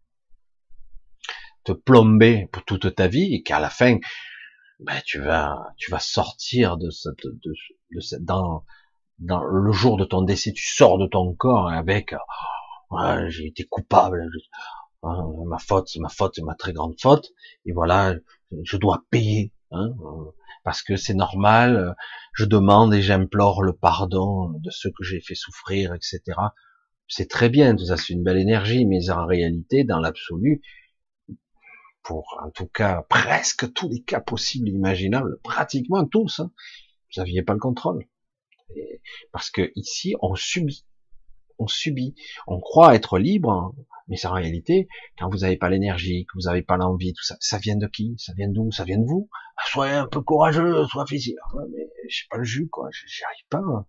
te plomber pour toute ta vie et qu'à la fin, ben, tu vas, tu vas sortir de cette, de, de cette, dans, dans le jour de ton décès, tu sors de ton corps avec, oh, j'ai été coupable, hein, ma faute, c'est ma faute, c'est ma très grande faute, et voilà, je dois payer, hein, parce que c'est normal, je demande et j'implore le pardon de ceux que j'ai fait souffrir, etc. C'est très bien, tout ça, c'est une belle énergie, mais en réalité, dans l'absolu, pour en tout cas presque tous les cas possibles imaginables, pratiquement tous, hein, vous n'aviez pas le contrôle. parce que ici, on subit, on subit, on croit être libre, hein, mais c'est en réalité, quand vous n'avez pas l'énergie, que vous n'avez pas l'envie, tout ça, ça vient de qui? Ça vient d'où? Ça vient de vous? Ah, Soyez un peu courageux, soyez physique. Ah, mais je sais pas le jus, quoi. J'y arrive pas.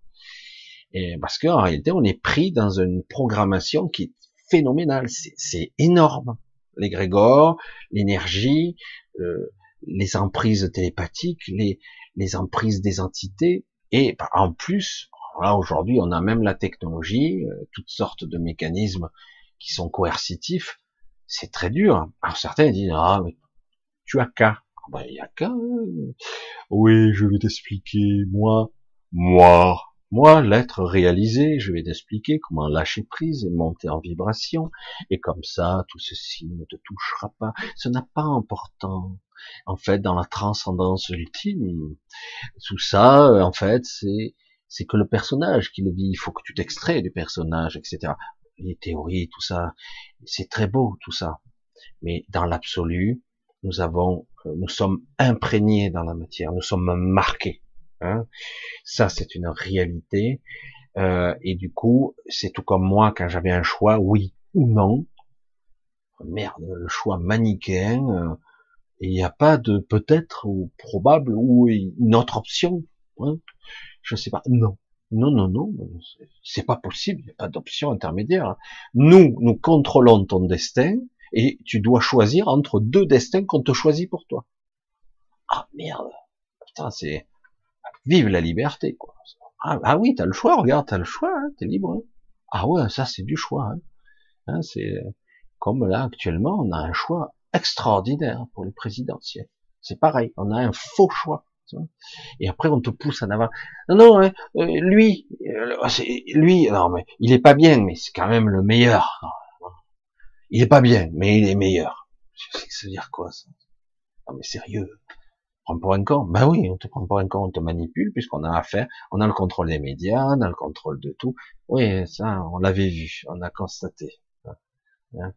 Et parce qu'en réalité, on est pris dans une programmation qui est phénoménale. C'est énorme. L'égrégore, l'énergie, euh, les emprises télépathiques, les, les emprises des entités, et en plus, là aujourd'hui, on a même la technologie, euh, toutes sortes de mécanismes qui sont coercitifs, c'est très dur. Alors certains disent ah mais tu as qu'à. Ah, ben, il y a qu'à. Oui, je vais t'expliquer. Moi, moi, Moi, l'être réalisé, je vais t'expliquer comment lâcher prise et monter en vibration, et comme ça, tout ceci ne te touchera pas. Ce n'a pas important. En fait, dans la transcendance ultime, tout ça, en fait, c'est c'est que le personnage qui le vit. Il faut que tu t'extrais du personnage, etc. Les théories, tout ça, c'est très beau, tout ça. Mais dans l'absolu, nous avons, nous sommes imprégnés dans la matière, nous sommes marqués. Hein. Ça, c'est une réalité. Euh, et du coup, c'est tout comme moi quand j'avais un choix, oui ou non. Merde, le choix manichéen. Euh, il n'y a pas de peut-être ou probable ou une autre option. Hein. Je sais pas. Non. Non, non, non, c'est pas possible, il n'y a pas d'option intermédiaire. Nous, nous contrôlons ton destin, et tu dois choisir entre deux destins qu'on te choisit pour toi. Ah merde, putain, c'est vive la liberté, quoi. Ah, ah oui, t'as le choix, regarde, t'as le choix, hein, t'es libre. Hein. Ah ouais, ça c'est du choix. Hein. hein. c'est comme là actuellement, on a un choix extraordinaire pour les présidentielles. C'est pareil, on a un faux choix. Et après, on te pousse en avant. Non, non, hein, euh, lui, euh, lui, non mais il est pas bien, mais c'est quand même le meilleur. Il est pas bien, mais il est meilleur. Ça veut dire quoi ça? Non mais sérieux, prends pour un con. Ben oui, on te prend pour un con, on te manipule puisqu'on a affaire, on a le contrôle des médias, on a le contrôle de tout. Oui, ça, on l'avait vu, on a constaté. Hein.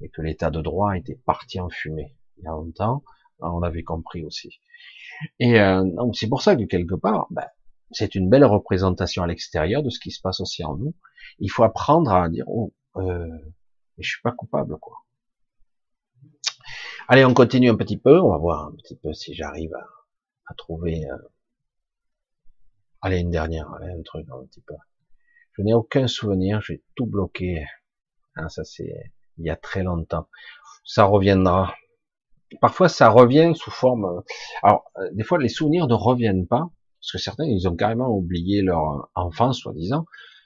et que l'état de droit était parti en fumée il y a longtemps, on l'avait compris aussi. Et euh, c'est pour ça que quelque part, ben, c'est une belle représentation à l'extérieur de ce qui se passe aussi en nous. Il faut apprendre à dire, oh, euh, je suis pas coupable, quoi. Allez, on continue un petit peu. On va voir un petit peu si j'arrive à, trouver. Euh... Allez, une dernière, allez, un truc un petit peu. Je n'ai aucun souvenir. J'ai tout bloqué. Hein, ça c'est il y a très longtemps. Ça reviendra. Parfois, ça revient sous forme. Euh, alors, euh, des fois, les souvenirs ne reviennent pas parce que certains, ils ont carrément oublié leur enfance, soi-disant,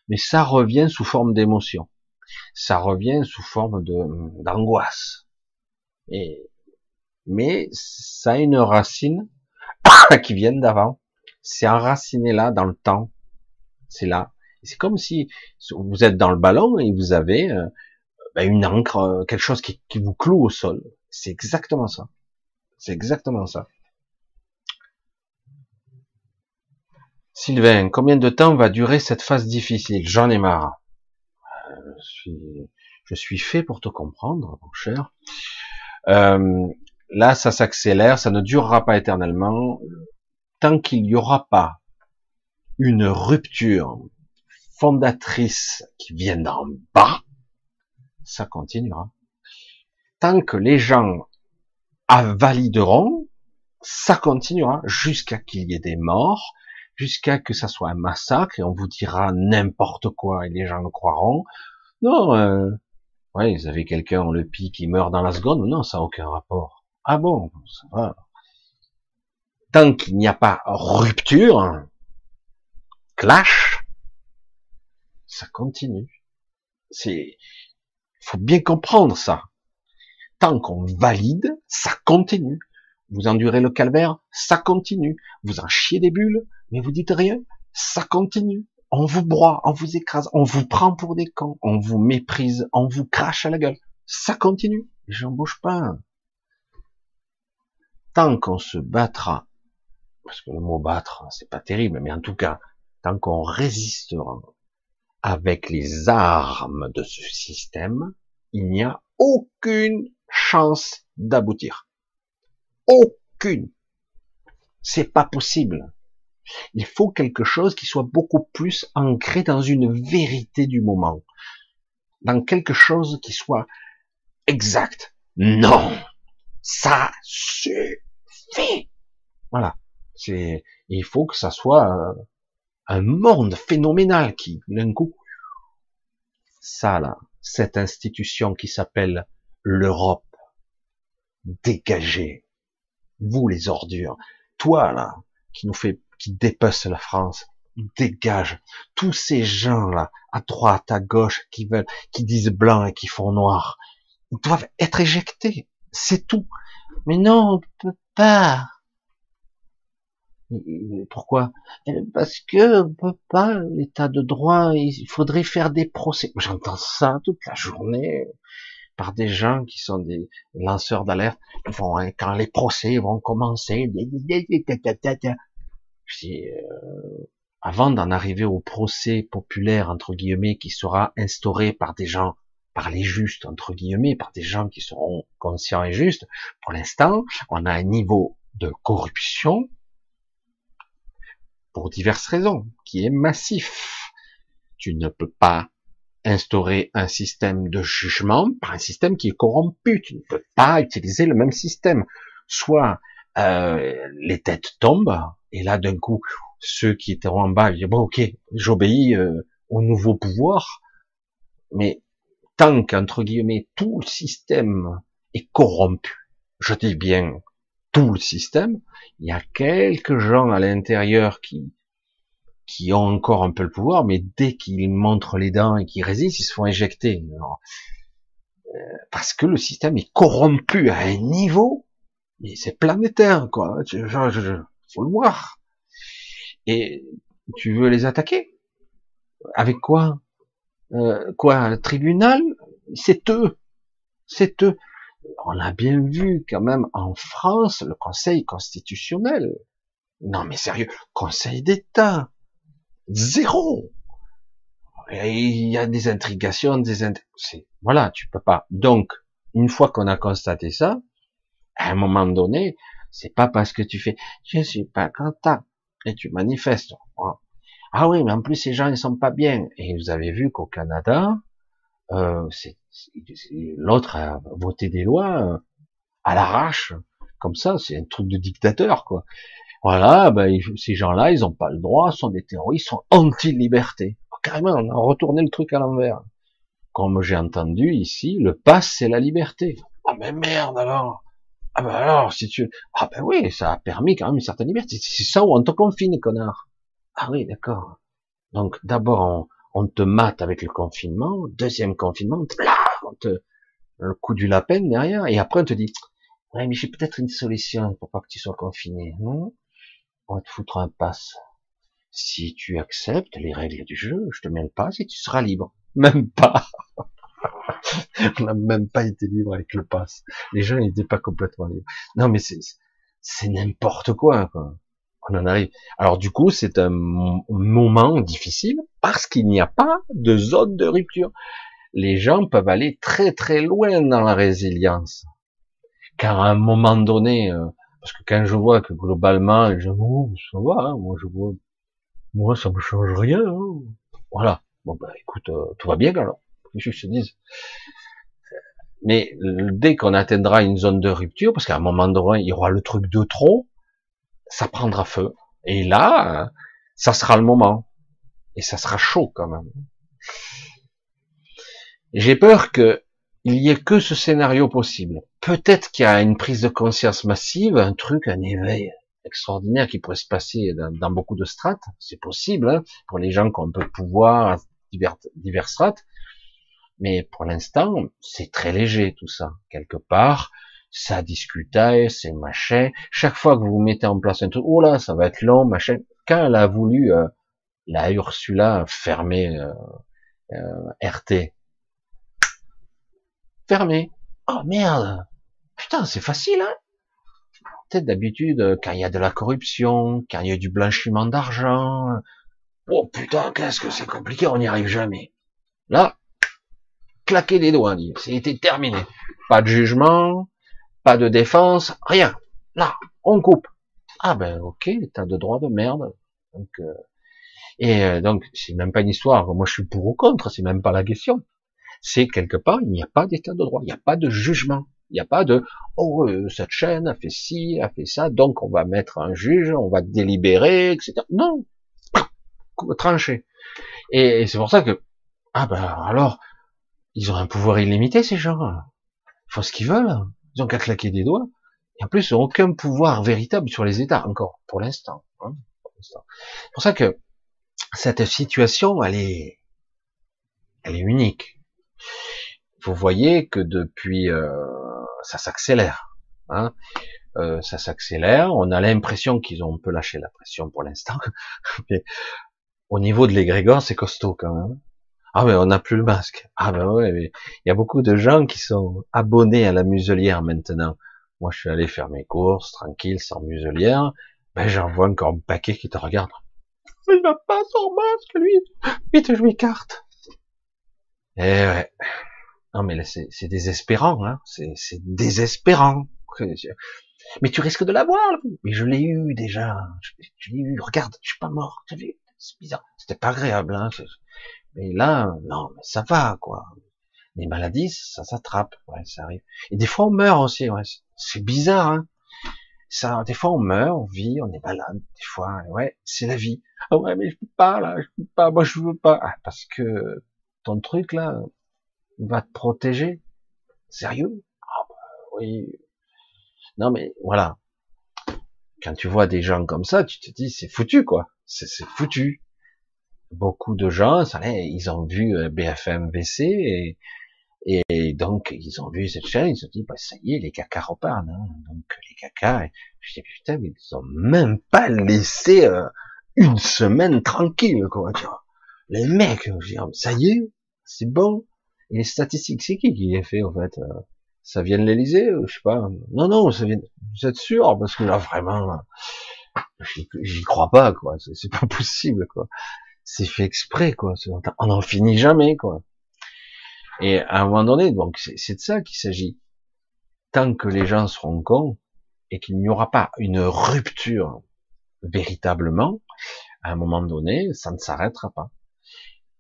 mais ça revient sous forme d'émotion. Ça revient sous forme d'angoisse. Et mais ça a une racine qui vient d'avant. C'est enraciné là dans le temps. C'est là. C'est comme si vous êtes dans le ballon et vous avez euh, ben, une encre, euh, quelque chose qui, qui vous cloue au sol. C'est exactement ça. C'est exactement ça. Sylvain, combien de temps va durer cette phase difficile? J'en ai marre. Euh, je, suis, fait pour te comprendre, mon cher. Euh, là, ça s'accélère, ça ne durera pas éternellement. Tant qu'il n'y aura pas une rupture fondatrice qui vient d'en bas, ça continuera. Tant que les gens valideront, ça continuera jusqu'à qu'il y ait des morts, jusqu'à que ça soit un massacre et on vous dira n'importe quoi et les gens le croiront. Non, euh, ouais, vous avez quelqu'un le pic qui meurt dans la seconde, non, ça n'a aucun rapport. Ah bon, ça va. Tant qu'il n'y a pas rupture, clash, ça continue. C'est, faut bien comprendre ça. Tant qu'on valide, ça continue. Vous endurez le calvaire, ça continue. Vous en chiez des bulles, mais vous dites rien, ça continue. On vous broie, on vous écrase, on vous prend pour des cons, on vous méprise, on vous crache à la gueule. Ça continue. J'en bouge pas tant qu'on se battra, parce que le mot battre, c'est pas terrible, mais en tout cas, tant qu'on résistera avec les armes de ce système, il n'y a aucune chance d'aboutir. Aucune. C'est pas possible. Il faut quelque chose qui soit beaucoup plus ancré dans une vérité du moment. Dans quelque chose qui soit exact. Non. Ça suffit. Voilà. C'est, il faut que ça soit un monde phénoménal qui, d'un coup, ça là, cette institution qui s'appelle l'Europe, dégagez, vous les ordures, toi là, qui nous fait, qui dépasse la France, dégage, tous ces gens là, à droite, à gauche, qui veulent, qui disent blanc et qui font noir, ils doivent être éjectés. C'est tout. Mais non, on peut pas. Pourquoi? Parce que on peut pas, l'état de droit, il faudrait faire des procès. J'entends ça toute la journée par des gens qui sont des lanceurs d'alerte. Vont, hein, quand les procès vont commencer, avant d'en arriver au procès populaire entre guillemets qui sera instauré par des gens, par les justes entre guillemets, par des gens qui seront conscients et justes, pour l'instant, on a un niveau de corruption pour diverses raisons qui est massif. Tu ne peux pas instaurer un système de jugement par un système qui est corrompu. Tu ne peux pas utiliser le même système. Soit euh, les têtes tombent, et là d'un coup, ceux qui étaient en bas, ils disent, bon ok, j'obéis euh, au nouveau pouvoir, mais tant qu'entre guillemets tout le système est corrompu, je dis bien tout le système, il y a quelques gens à l'intérieur qui qui ont encore un peu le pouvoir, mais dès qu'ils montrent les dents et qu'ils résistent, ils se font éjecter. Euh, parce que le système est corrompu à un niveau, mais c'est planétaire, quoi. Je, faut le voir. Et tu veux les attaquer? Avec quoi? Euh, Quoi? Le tribunal? C'est eux. C'est eux. On a bien vu quand même en France le Conseil constitutionnel. Non mais sérieux, Conseil d'État Zéro. il y a des intrigations, des voilà, tu peux pas. Donc, une fois qu'on a constaté ça, à un moment donné, c'est pas parce que tu fais, je suis pas content, et tu manifestes. Ah oui, mais en plus ces gens ils sont pas bien. Et vous avez vu qu'au Canada, euh, l'autre a voté des lois euh, à l'arrache, comme ça, c'est un truc de dictateur quoi. Voilà, ben, ces gens-là, ils n'ont pas le droit, sont des terroristes, sont anti-liberté. Oh, carrément, on a retourné le truc à l'envers. Comme j'ai entendu ici, le pass, c'est la liberté. Ah mais merde alors Ah ben alors, si tu... Ah ben oui, ça a permis quand même une certaine liberté. C'est ça où on te confine, connard. Ah oui, d'accord. Donc d'abord, on, te mate avec le confinement. Deuxième confinement, on te... Le coup du lapin derrière. Et après, on te dit, ouais, mais j'ai peut-être une solution pour pas que tu sois confiné. Hein on va te foutre un pass. Si tu acceptes les règles du jeu, je te mets le pass et tu seras libre. Même pas. on n'a même pas été libre avec le pass. Les gens n'étaient pas complètement libres. Non, mais c'est, c'est n'importe quoi, quoi. On en arrive. Alors du coup, c'est un moment difficile parce qu'il n'y a pas de zone de rupture. Les gens peuvent aller très très loin dans la résilience. Car à un moment donné, euh, parce que quand je vois que globalement, gens, oh, ça va, hein, moi je vois, moi ça me change rien. Hein. Voilà. Bon ben écoute, euh, tout va bien alors. Je te dise. Mais dès qu'on atteindra une zone de rupture, parce qu'à un moment donné, il y aura le truc de trop, ça prendra feu. Et là, ça sera le moment. Et ça sera chaud quand même. J'ai peur que il y ait que ce scénario possible. Peut-être qu'il y a une prise de conscience massive, un truc, un éveil extraordinaire qui pourrait se passer dans, beaucoup de strates. C'est possible hein, pour les gens qui ont un peu de pouvoir, divers, divers strates. Mais pour l'instant, c'est très léger tout ça. Quelque part, ça discutait, c'est machin. Chaque fois que vous mettez en place un truc, oh là, ça va être long, machin. Quand elle a voulu, euh, la Ursula fermer euh, euh, RT, fermé. Oh merde Putain, c'est facile, hein Peut-être d'habitude, euh, quand il y a de la corruption, quand il y a du blanchiment d'argent, oh putain, qu'est-ce que c'est compliqué, on n'y arrive jamais. Là, claquer des doigts, c'était terminé. Pas de jugement, pas de défense, rien. Là, on coupe. Ah ben ok, t'as de droit de merde. Donc, euh, et euh, donc c'est même pas une histoire. Moi je suis pour ou contre, c'est même pas la question c'est quelque part, il n'y a pas d'état de droit, il n'y a pas de jugement, il n'y a pas de, oh, euh, cette chaîne a fait ci, a fait ça, donc on va mettre un juge, on va délibérer, etc. Non, tranché. Et, c'est pour ça que, ah ben alors, ils ont un pouvoir illimité ces gens. Ils font ce qu'ils veulent. Ils ont qu'à claquer des doigts. Et en plus, ils n'ont aucun pouvoir véritable sur les États encore, pour l'instant. Hein, c'est pour ça que cette situation, elle est, elle est unique vous voyez que depuis, euh, ça s'accélère. Hein. euh, ça s'accélère. On a l'impression qu'ils ont un peu lâché la pression pour l'instant. Mais au niveau de l'égrégore, c'est costaud quand même. Ah mais on n'a plus le masque. Ah ben ouais, il y a beaucoup de gens qui sont abonnés à la muselière maintenant. Moi, je suis allé faire mes courses tranquille, sans muselière. Ben j'en vois encore un paquet qui te regarde. Il n'a pas son masque, lui. Vite, je m'écarte. Eh ouais. Non mais là, c'est désespérant, hein. C'est désespérant. Mais tu risques de l'avoir. Mais je l'ai eu déjà. Je, l'ai eu. Regarde, je suis pas mort. C'est bizarre. C'était pas agréable. Hein. Mais là, non, mais ça va, quoi. Les maladies, ça s'attrape. Ouais, ça arrive. Et des fois, on meurt aussi. Ouais. C'est bizarre. Hein. Ça, des fois, on meurt, on vit, on est malade. Des fois, ouais, c'est la vie. Ah ouais, mais je peux pas là. Je peux pas. Moi, je veux pas. Ah, parce que ton truc là va te protéger. Sérieux? Ah bah, oui, non, mais voilà. Quand tu vois des gens comme ça, tu te dis, c'est foutu, quoi. C'est foutu. Beaucoup de gens, ça, ils ont vu euh, BFM VC et, et donc ils ont vu cette chaîne, ils se sont dit, bah, ça y est, les caca repartent. Hein. Donc les caca, je dis, putain, mais ils ont même pas laissé euh, une semaine tranquille, quoi. Les mecs, je dis, ça y est, c'est bon. Et les statistiques, c'est qui qui les fait, en fait euh? ça vient de l'Elysée, je sais pas? Non, non, ça vient. Vous êtes sûr? Parce que là, vraiment, j'y crois pas, quoi. C'est pas possible, quoi. C'est fait exprès, quoi. On n'en finit jamais, quoi. Et à un moment donné, donc c'est de ça qu'il s'agit. Tant que les gens seront cons et qu'il n'y aura pas une rupture véritablement, à un moment donné, ça ne s'arrêtera pas.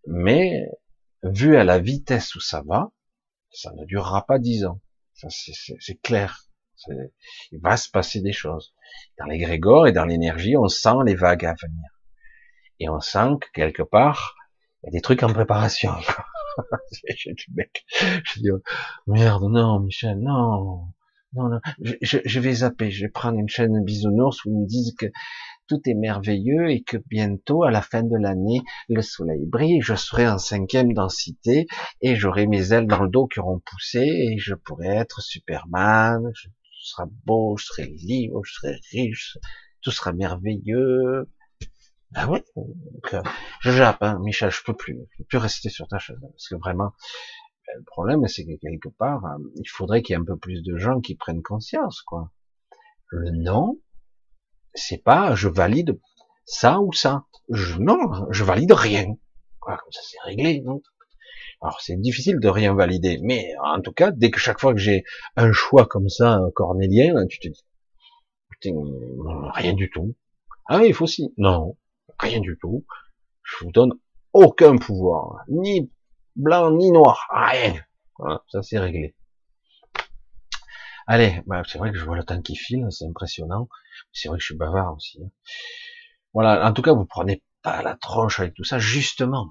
Mais vu à la vitesse où ça va, ça ne durera pas dix ans c'est clair. Il va se passer des choses. Dans les grégores et dans l'énergie, on sent les vagues à venir. Et on sent que quelque part, il y a des trucs en préparation. je dis, oh, merde, non, Michel, non, non, non. Je, je, vais zapper, je vais prendre une chaîne bisounours où ils me disent que tout est merveilleux et que bientôt, à la fin de l'année, le soleil brille, je serai en cinquième densité et j'aurai mes ailes dans le dos qui auront poussé et je pourrai être Superman, je, serai beau, je serai libre, je serai riche, tout sera merveilleux. Ben oui, euh, je jappe, hein, Michel, je peux plus, je peux plus rester sur ta chaise, parce que vraiment, ben, le problème, c'est que quelque part, euh, il faudrait qu'il y ait un peu plus de gens qui prennent conscience, quoi. Le non, c'est pas je valide ça ou ça. Non, je valide rien. Quoi, comme ça c'est réglé, non? Alors c'est difficile de rien valider, mais en tout cas, dès que chaque fois que j'ai un choix comme ça, cornélien, tu te dis, putain, rien du tout. Ah il faut aussi. Non, rien du tout. Je vous donne aucun pouvoir, ni blanc ni noir, rien. Voilà, ça c'est réglé. Allez, bah, c'est vrai que je vois le temps qui file, c'est impressionnant. C'est vrai que je suis bavard aussi. Hein. Voilà, en tout cas, vous prenez pas la tronche avec tout ça, justement.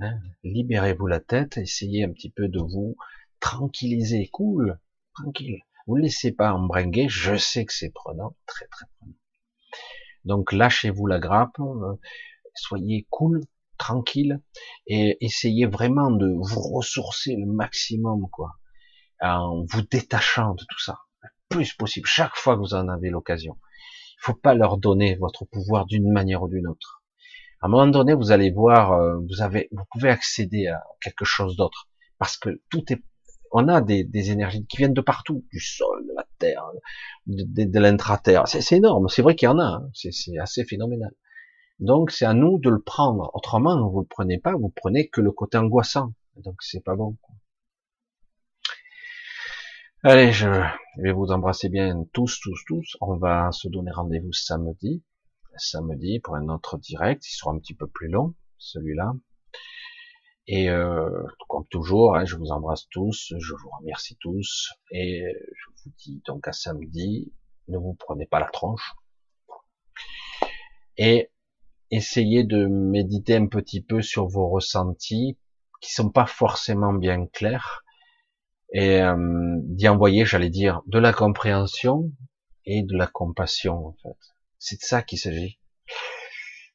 Hein. Libérez-vous la tête, essayez un petit peu de vous tranquilliser, cool, tranquille. Vous ne laissez pas embringuer, je sais que c'est prenant, très très prenant. Donc lâchez-vous la grappe, euh, soyez cool, tranquille, et essayez vraiment de vous ressourcer le maximum, quoi en vous détachant de tout ça, le plus possible, chaque fois que vous en avez l'occasion. Il faut pas leur donner votre pouvoir d'une manière ou d'une autre. À un moment donné, vous allez voir, euh, vous avez, vous pouvez accéder à quelque chose d'autre, parce que tout est, on a des, énergies qui viennent de partout, du sol, de la terre, de, de, l'intraterre. C'est énorme. C'est vrai qu'il y en a. Hein. C'est assez phénoménal. Donc c'est à nous de le prendre. Autrement, vous le prenez pas, vous prenez que le côté angoissant. Donc c'est pas bon. Allez, je vais vous embrasser bien tous, tous, tous. On va se donner rendez-vous samedi, samedi pour un autre direct. Il sera un petit peu plus long, celui-là. Et euh, comme toujours, hein, je vous embrasse tous, je vous remercie tous, et je vous dis donc à samedi, ne vous prenez pas la tronche. Et essayez de méditer un petit peu sur vos ressentis, qui sont pas forcément bien clairs, et euh, d'y envoyer, j'allais dire, de la compréhension et de la compassion, en fait. C'est de ça qu'il s'agit.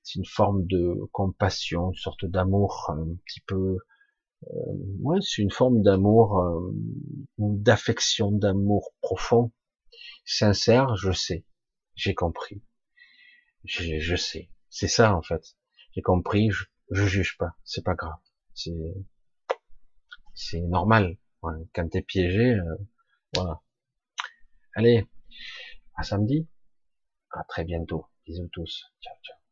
C'est une forme de compassion, une sorte d'amour un petit peu... Euh, ouais, c'est une forme d'amour, euh, d'affection, d'amour profond. Sincère, je sais. J'ai compris. Je, je sais. C'est ça, en fait. J'ai compris, je, je juge pas. C'est pas grave. C'est, c'est normal. Quand t'es piégé, euh, voilà. Allez. À samedi. À très bientôt. Bisous tous. Ciao, ciao.